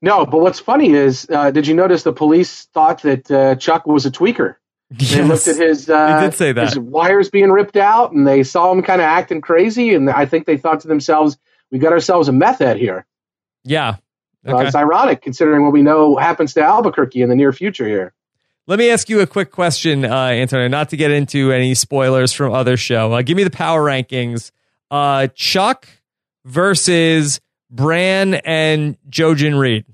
No, but what's funny is, uh, did you notice the police thought that uh, Chuck was a tweaker? They looked at his uh, did say that. his wires being ripped out, and they saw him kind of acting crazy, and I think they thought to themselves, "We got ourselves a meth head here." Yeah. Uh, it's ironic considering what we know happens to Albuquerque in the near future here. Let me ask you a quick question, uh, Antonio, not to get into any spoilers from other show. Uh, give me the power rankings. Uh, Chuck versus Bran and Jojen Reed.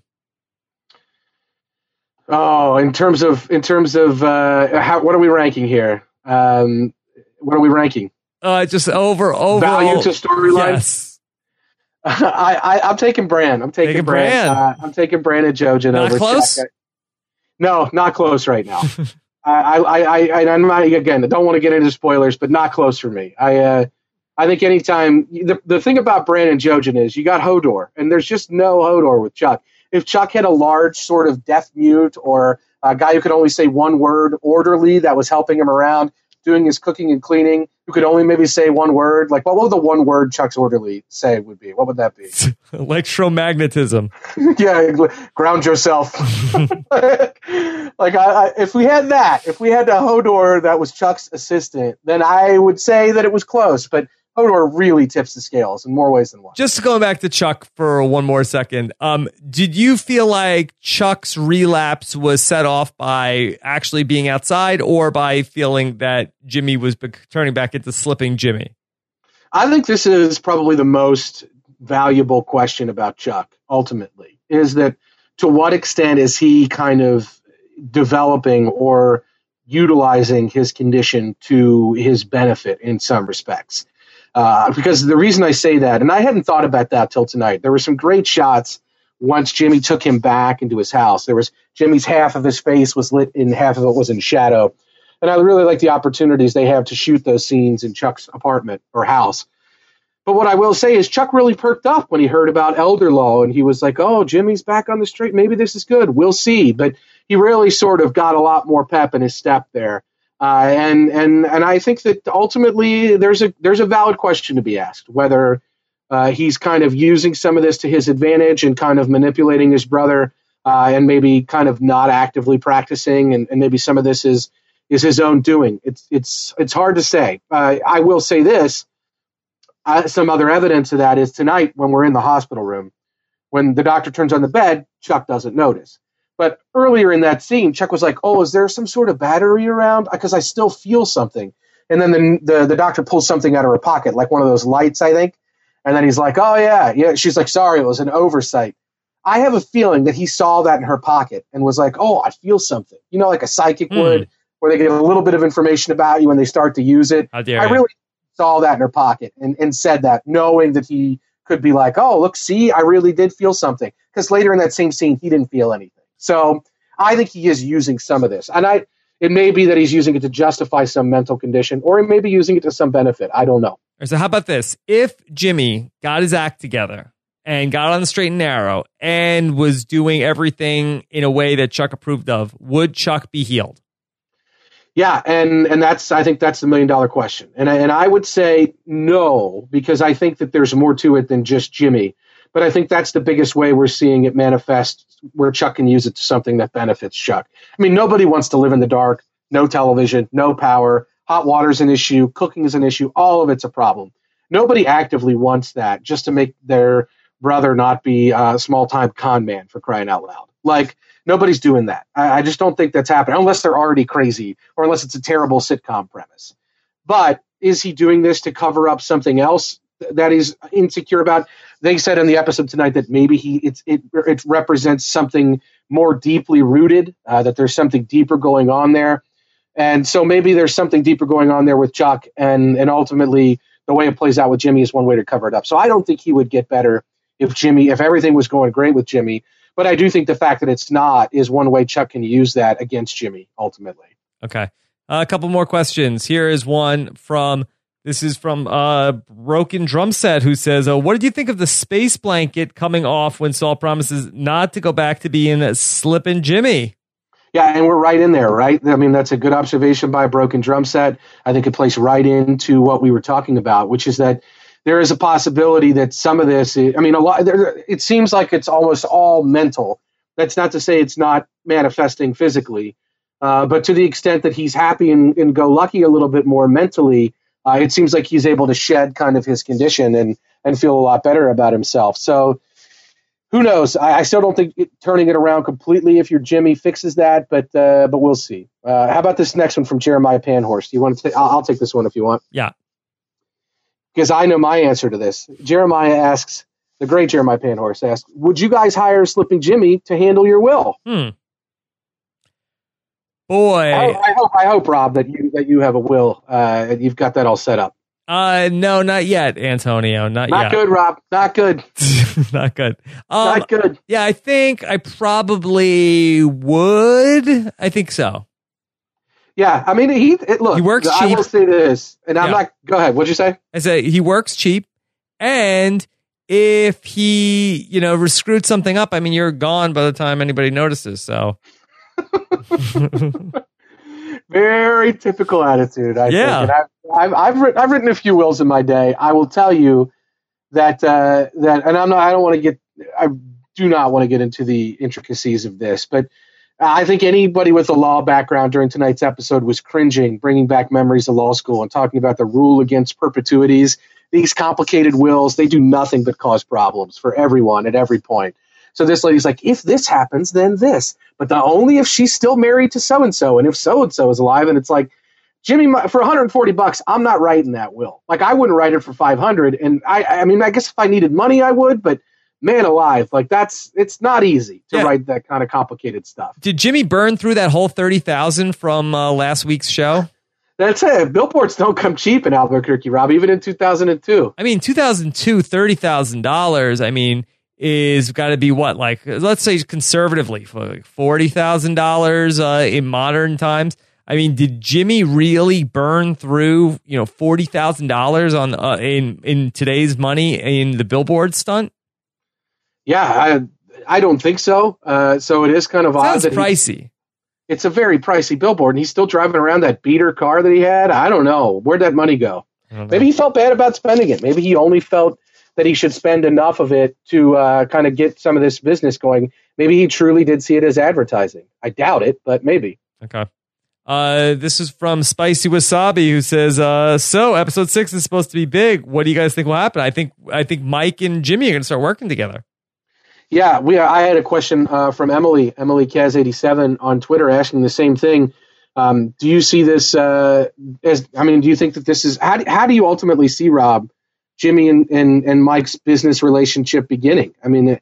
Oh, in terms of in terms of uh, how, what are we ranking here? Um, what are we ranking? Uh, just over overall Value to storyline. Yes. I, I I'm taking Bran. I'm taking, Taking Bran. Bran. Uh, I'm taking Bran and Jojen Not over close? Chuck. No, not close right now. I, I, I, I, I'm not again. I don't want to get into spoilers, but not close for me. I, uh, I think anytime the the thing about Bran and Jojen is you got Hodor, and there's just no Hodor with Chuck. If Chuck had a large sort of deaf mute or a guy who could only say one word, orderly, that was helping him around doing his cooking and cleaning, who could only maybe say one word, like what would the one word Chuck's orderly say would be? What would that be? Electromagnetism. yeah, ground yourself. like I, I, if we had that, if we had a Hodor that was Chuck's assistant, then I would say that it was close. But Hodor really tips the scales in more ways than one. Just going back to Chuck for one more second. Um, did you feel like Chuck's relapse was set off by actually being outside or by feeling that Jimmy was be- turning back into slipping Jimmy? I think this is probably the most valuable question about Chuck ultimately is that to what extent is he kind of developing or utilizing his condition to his benefit in some respects? Uh, because the reason I say that, and I hadn't thought about that till tonight, there were some great shots once Jimmy took him back into his house. There was Jimmy's half of his face was lit and half of it was in shadow. And I really like the opportunities they have to shoot those scenes in Chuck's apartment or house. But what I will say is Chuck really perked up when he heard about elder law and he was like, "Oh, Jimmy's back on the street. Maybe this is good. We'll see." But he really sort of got a lot more pep in his step there. Uh, and and and I think that ultimately there's a there's a valid question to be asked whether uh, he's kind of using some of this to his advantage and kind of manipulating his brother, uh, and maybe kind of not actively practicing, and, and, maybe some of this is is his own doing. It's it's it's hard to say. Uh, I will say this: uh, some other evidence of that is tonight when we're in the hospital room, when the doctor turns on the bed, Chuck doesn't notice. But earlier in that scene, Chuck was like, "Oh, is there some sort of battery around? Because I still feel something." And then the, the the doctor pulls something out of her pocket, like one of those lights, I think. And then he's like, "Oh yeah, yeah." She's like, "Sorry, it was an oversight." I have a feeling that he saw that in her pocket and was like, "Oh, I feel something." You know, like a psychic mm. would, where they get a little bit of information about you when they start to use it. I you. really saw that in her pocket and, and said that, knowing that he could be like, "Oh, look, see, I really did feel something." Because later in that same scene, he didn't feel anything. So I think he is using some of this, and I it may be that he's using it to justify some mental condition, or he may be using it to some benefit. I don't know. So how about this? If Jimmy got his act together and got on the straight and narrow and was doing everything in a way that Chuck approved of, would Chuck be healed? Yeah, and and that's I think that's the million dollar question, and I, and I would say no because I think that there's more to it than just Jimmy. But I think that's the biggest way we're seeing it manifest where Chuck can use it to something that benefits Chuck. I mean, nobody wants to live in the dark, no television, no power, hot water's an issue, cooking is an issue, all of it's a problem. Nobody actively wants that just to make their brother not be a small time con man for crying out loud. Like, nobody's doing that. I, I just don't think that's happening unless they're already crazy or unless it's a terrible sitcom premise. But is he doing this to cover up something else that he's insecure about? they said in the episode tonight that maybe he it's it it represents something more deeply rooted, uh, that there's something deeper going on there, and so maybe there's something deeper going on there with Chuck, and and ultimately the way it plays out with Jimmy is one way to cover it up. So I don't think he would get better if Jimmy if everything was going great with Jimmy, but I do think the fact that it's not is one way Chuck can use that against Jimmy ultimately. Okay, uh, a couple more questions. Here is one from this is from uh, Broken Drum Set, who says, uh, What did you think of the space blanket coming off when Saul promises not to go back to being a Slippin' Jimmy? Yeah, and we're right in there, right? I mean, that's a good observation by Broken Drum Set. I think it plays right into what we were talking about, which is that there is a possibility that some of this, I mean, a lot, there, it seems like it's almost all mental. That's not to say it's not manifesting physically, uh, but to the extent that he's happy and, and go lucky a little bit more mentally, uh, it seems like he's able to shed kind of his condition and and feel a lot better about himself. So who knows? I, I still don't think it, turning it around completely if your Jimmy fixes that, but uh, but we'll see. Uh, how about this next one from Jeremiah Panhorst? You want to? I'll, I'll take this one if you want. Yeah. Because I know my answer to this. Jeremiah asks, the great Jeremiah Panhorst asks, "Would you guys hire Slipping Jimmy to handle your will?" Hmm. Boy, I, I, hope I hope Rob that you that you have a will uh, and you've got that all set up. Uh, no, not yet, Antonio. Not, not yet. good, Rob. Not good. not good. Um, not good. Yeah, I think I probably would. I think so. Yeah, I mean, he it, look. He works cheap. I will say this, and I'm yeah. not. Go ahead. What'd you say? I say he works cheap, and if he, you know, screwed something up, I mean, you're gone by the time anybody notices. So Very typical attitude. I yeah. think. I've, I've, I've, written, I've written a few wills in my day. I will tell you that uh, that, and I'm not. I don't want to get. I do not want to get into the intricacies of this, but I think anybody with a law background during tonight's episode was cringing, bringing back memories of law school and talking about the rule against perpetuities. These complicated wills, they do nothing but cause problems for everyone at every point. So this lady's like, if this happens, then this. But the only if she's still married to so and so, and if so and so is alive, and it's like, Jimmy, for 140 bucks, I'm not writing that will. Like I wouldn't write it for 500. And I, I mean, I guess if I needed money, I would, but man alive, like that's it's not easy to yeah. write that kind of complicated stuff. Did Jimmy burn through that whole thirty thousand from uh, last week's show? That's it. Billboards don't come cheap in Albuquerque, Rob. Even in two thousand and two. I mean, two thousand two, thirty thousand dollars. I mean, is got to be what like let's say conservatively for like forty thousand uh, dollars in modern times. I mean, did Jimmy really burn through you know forty thousand dollars on uh, in in today's money in the billboard stunt? Yeah, I I don't think so. Uh, so it is kind of Sounds odd. pricey. It's a very pricey billboard, and he's still driving around that beater car that he had. I don't know where'd that money go. Maybe he felt bad about spending it. Maybe he only felt that he should spend enough of it to uh, kind of get some of this business going. Maybe he truly did see it as advertising. I doubt it, but maybe. Okay. Uh, this is from Spicy Wasabi, who says, uh, "So episode six is supposed to be big. What do you guys think will happen? I think I think Mike and Jimmy are going to start working together." Yeah, we. I had a question uh, from Emily, Emily Kaz eighty seven on Twitter, asking the same thing. Um, do you see this uh, as? I mean, do you think that this is how? How do you ultimately see Rob, Jimmy, and and, and Mike's business relationship beginning? I mean,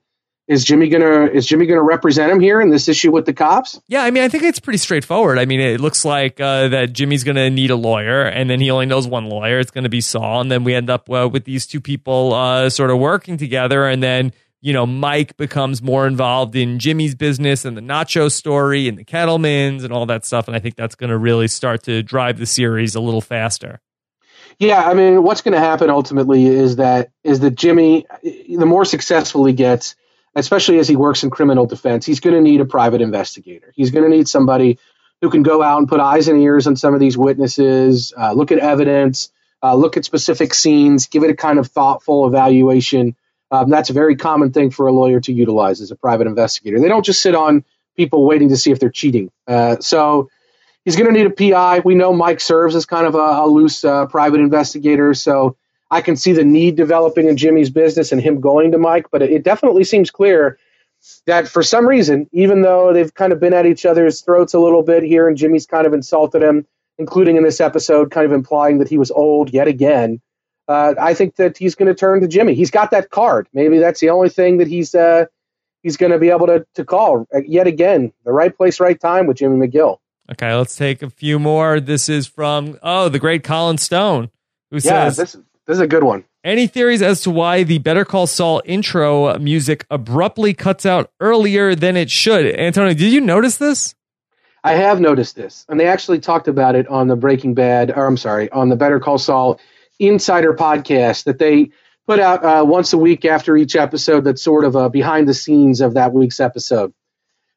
is Jimmy gonna is Jimmy gonna represent him here in this issue with the cops? Yeah, I mean, I think it's pretty straightforward. I mean, it looks like uh, that Jimmy's gonna need a lawyer, and then he only knows one lawyer. It's gonna be Saul, and then we end up uh, with these two people uh, sort of working together, and then you know, Mike becomes more involved in Jimmy's business and the Nacho story and the Kettlemans and all that stuff. And I think that's to really start to drive the series a little faster. Yeah, I mean, what's going to happen ultimately is that is that Jimmy, the more successful he gets, especially as he works in criminal defense, he's going to need a private investigator. He's going to need somebody who can go out and put eyes and ears on some of these witnesses, uh, look at evidence, uh, look at specific scenes, give it a kind of thoughtful evaluation um, that's a very common thing for a lawyer to utilize as a private investigator. They don't just sit on people waiting to see if they're cheating. Uh, so he's going to need a PI. We know Mike serves as kind of a, a loose uh, private investigator. So I can see the need developing in Jimmy's business and him going to Mike. But it, it definitely seems clear that for some reason, even though they've kind of been at each other's throats a little bit here, and Jimmy's kind of insulted him, including in this episode, kind of implying that he was old yet again uh, I think that he's going to turn to Jimmy. He's got that card. Maybe that's the only thing that he's uh, he's going to be able to to call yet again. The right place, right time with Jimmy McGill. Okay, let's take a few more. This is from oh the great Colin Stone, who yeah, says this this is a good one. Any theories as to why the Better Call Saul intro music abruptly cuts out earlier than it should? Antonio, did you notice this? I have noticed this, and they actually talked about it on the Breaking Bad, or I'm sorry, on the Better Call Saul insider podcast that they put out uh, once a week after each episode that's sort of uh, behind the scenes of that week's episode.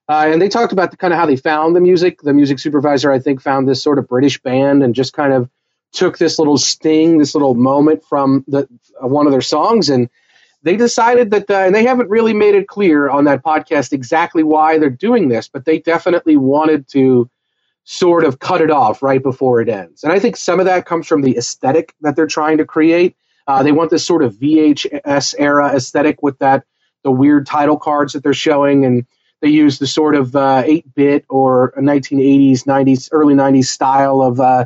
Uh, and they talked about the kind of how they found the music. The music supervisor, I think, found this sort of British band and just kind of took this little sting, this little moment from the uh, one of their songs, and they decided that. Uh, and they haven't really made it clear on that podcast exactly why they're doing this, but they definitely wanted to sort of cut it off right before it ends. And I think some of that comes from the aesthetic that they're trying to create. Uh, they want this sort of VHS era aesthetic with that the weird title cards that they're showing, and they use the sort of uh, 8-bit or 1980s, 90s, early 90s style of uh,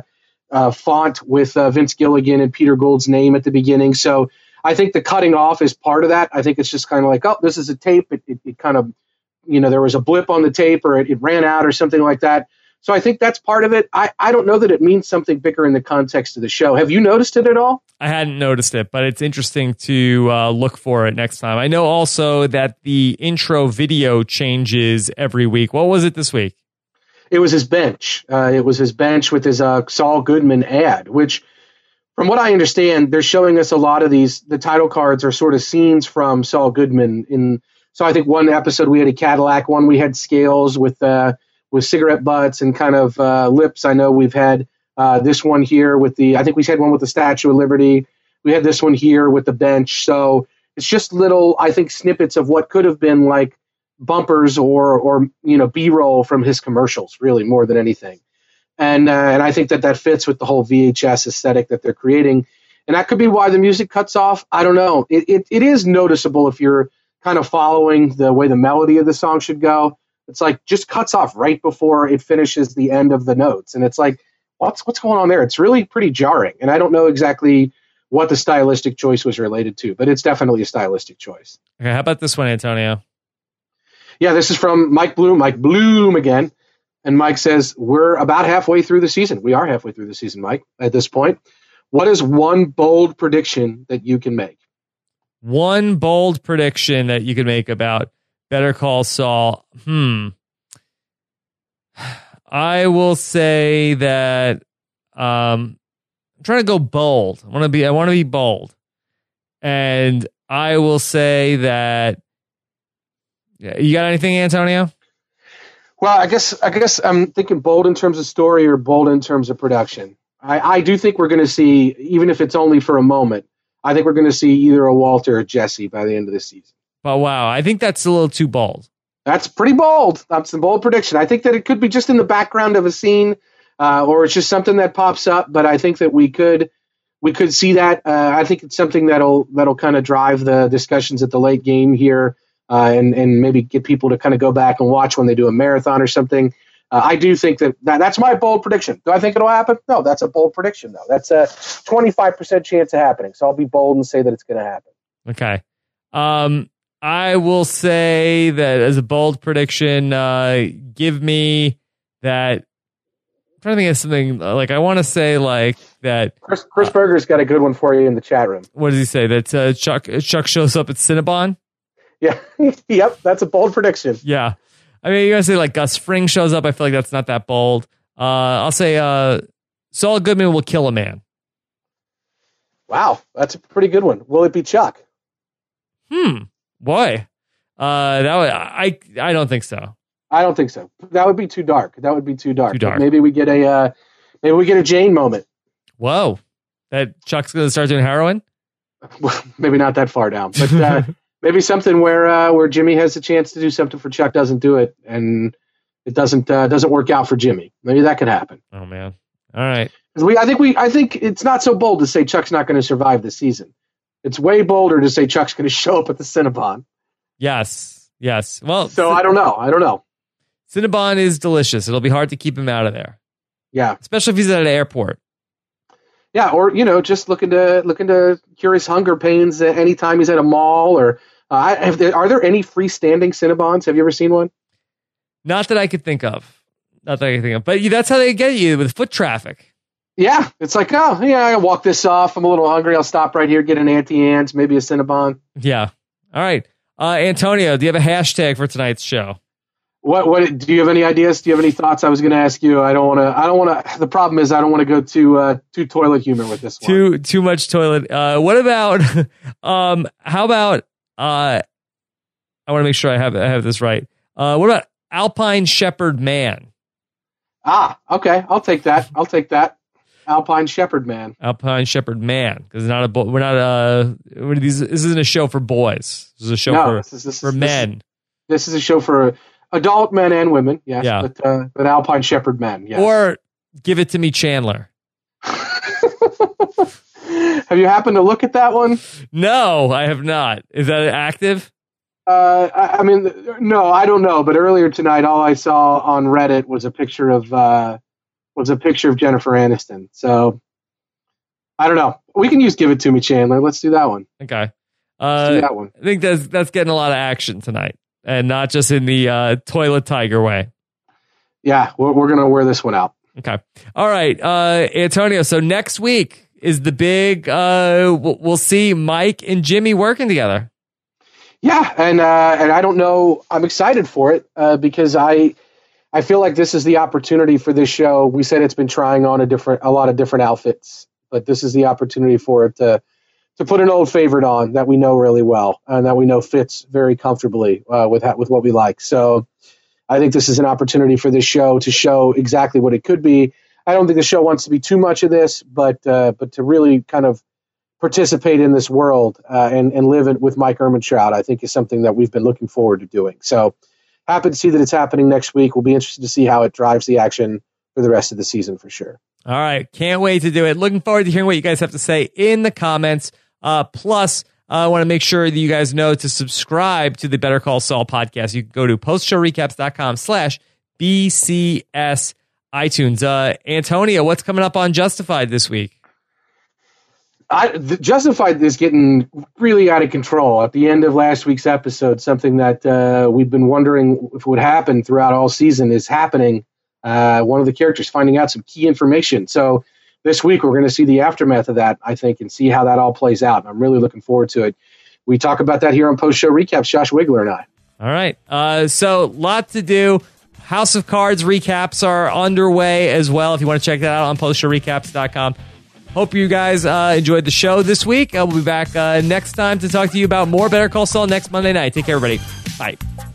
uh, font with uh, Vince Gilligan and Peter Gould's name at the beginning. So I think the cutting off is part of that. I think it's just kind of like, oh, this is a tape. It, it, it kind of, you know, there was a blip on the tape or it, it ran out or something like that. So I think that's part of it. I, I don't know that it means something bigger in the context of the show. Have you noticed it at all? I hadn't noticed it, but it's interesting to uh, look for it next time. I know also that the intro video changes every week. What was it this week? It was his bench. Uh, it was his bench with his uh, Saul Goodman ad, which, from what I understand, they're showing us a lot of these. The title cards are sort of scenes from Saul Goodman. In so I think one episode we had a Cadillac, one we had scales with. With cigarette butts and kind of uh, lips. I know we've had uh, this one here with the, I think we had one with the Statue of Liberty. We had this one here with the bench. So it's just little, I think, snippets of what could have been like bumpers or or you know b-roll from his commercials really more than anything and uh, and i think that that fits with the whole vhs aesthetic that they're creating and that could be why the music cuts off i don't know it, it, it is noticeable if you're kind of following the way the melody of the song should go it's like just cuts off right before it finishes the end of the notes and it's like what's what's going on there it's really pretty jarring and i don't know exactly what the stylistic choice was related to but it's definitely a stylistic choice okay how about this one antonio yeah, this is from Mike Bloom. Mike Bloom again. And Mike says, We're about halfway through the season. We are halfway through the season, Mike, at this point. What is one bold prediction that you can make? One bold prediction that you can make about Better Call Saul. Hmm. I will say that um, I'm trying to go bold. I want to be I want to be bold. And I will say that you got anything, Antonio? Well, I guess I guess I'm thinking bold in terms of story or bold in terms of production. I, I do think we're going to see, even if it's only for a moment, I think we're going to see either a Walter or Jesse by the end of the season. But wow, I think that's a little too bold. That's pretty bold. That's a bold prediction. I think that it could be just in the background of a scene, uh, or it's just something that pops up. But I think that we could we could see that. Uh, I think it's something that'll that'll kind of drive the discussions at the late game here uh, and and maybe get people to kind of go back and watch when they do a marathon or something. Uh, I do think that, that that's my bold prediction. Do I think it'll happen? No, that's a bold prediction though. That's a 25% chance of happening. So I'll be bold and say that it's going to happen. Okay. Um, I will say that as a bold prediction, uh, give me that. I'm trying to think of something uh, like I want to say like that. Chris, Chris uh, Berger's got a good one for you in the chat room. What does he say? That uh, Chuck Chuck shows up at Cinnabon. Yeah. yep. That's a bold prediction. Yeah. I mean, you're gonna say like Gus Fring shows up. I feel like that's not that bold. Uh, I'll say uh, Saul Goodman will kill a man. Wow, that's a pretty good one. Will it be Chuck? Hmm. Boy, uh, that would I I don't think so. I don't think so. That would be too dark. That would be too dark. Too dark. But maybe we get a uh, maybe we get a Jane moment. Whoa, that Chuck's gonna start doing heroin. maybe not that far down, but uh, maybe something where uh, where Jimmy has a chance to do something for Chuck doesn't do it, and it doesn't uh, doesn't work out for Jimmy. Maybe that could happen. Oh man! All right. We, I think we, I think it's not so bold to say Chuck's not going to survive the season. It's way bolder to say Chuck's going to show up at the Cinnabon. Yes, yes. Well, so I don't know. I don't know. Cinnabon is delicious. It'll be hard to keep him out of there. Yeah, especially if he's at an airport. Yeah, or you know, just looking to looking to cure his hunger pains anytime he's at a mall or uh, have, are there any freestanding Cinnabons? Have you ever seen one? Not that I could think of. Not that I could think of. But that's how they get you with foot traffic. Yeah, it's like, oh, yeah, I walk this off. I'm a little hungry. I'll stop right here, get an Auntie Anne's, maybe a Cinnabon. Yeah. All right. Uh, Antonio, do you have a hashtag for tonight's show? What? What? Do you have any ideas? Do you have any thoughts? I was going to ask you. I don't want to. I don't want to. The problem is, I don't want to go too uh, too toilet humor with this one. Too too much toilet. Uh, what about? um, how about? Uh, I want to make sure I have I have this right. Uh, what about Alpine Shepherd Man? Ah, okay. I'll take that. I'll take that. Alpine Shepherd Man. Alpine Shepherd Man, because not a bo- we're not a we're these. This isn't a show for boys. This is a show no, for this is, this for is, men. This is a show for adult men and women. Yes, yeah. but uh, but Alpine Shepherd Men. Yes. Or give it to me, Chandler. have you happened to look at that one? No, I have not. Is that active? Uh, I, I, mean, no, I don't know. But earlier tonight, all I saw on Reddit was a picture of uh, was a picture of Jennifer Aniston. So I don't know. We can use "Give It to Me, Chandler." Let's do that one. Okay. Uh, do that one. I think that's that's getting a lot of action tonight, and not just in the uh, toilet tiger way. Yeah, we're, we're gonna wear this one out. Okay. All right, uh, Antonio. So next week is the big. Uh, we'll see Mike and Jimmy working together. Yeah, and uh, and I don't know. I'm excited for it uh, because I I feel like this is the opportunity for this show. We said it's been trying on a different a lot of different outfits, but this is the opportunity for it to to put an old favorite on that we know really well and that we know fits very comfortably uh, with with what we like. So I think this is an opportunity for this show to show exactly what it could be. I don't think the show wants to be too much of this, but uh, but to really kind of participate in this world uh, and and live it with Mike Ehrmantraut, I think is something that we've been looking forward to doing. So happy to see that it's happening next week. We'll be interested to see how it drives the action for the rest of the season for sure. All right. Can't wait to do it. Looking forward to hearing what you guys have to say in the comments. Uh, plus, uh, I want to make sure that you guys know to subscribe to the Better Call Saul podcast. You can go to postshowrecaps.com slash BCS iTunes. Uh, Antonio, what's coming up on Justified this week? I, the Justified is getting really out of control. At the end of last week's episode, something that uh, we've been wondering if would happen throughout all season is happening. Uh, one of the characters finding out some key information. So this week we're going to see the aftermath of that, I think, and see how that all plays out. I'm really looking forward to it. We talk about that here on post show recaps. Josh Wigler and I. All right. Uh, so lot to do. House of Cards recaps are underway as well. If you want to check that out on postshowrecaps.com. Hope you guys uh, enjoyed the show this week. I will be back uh, next time to talk to you about more Better Call Saul next Monday night. Take care, everybody. Bye.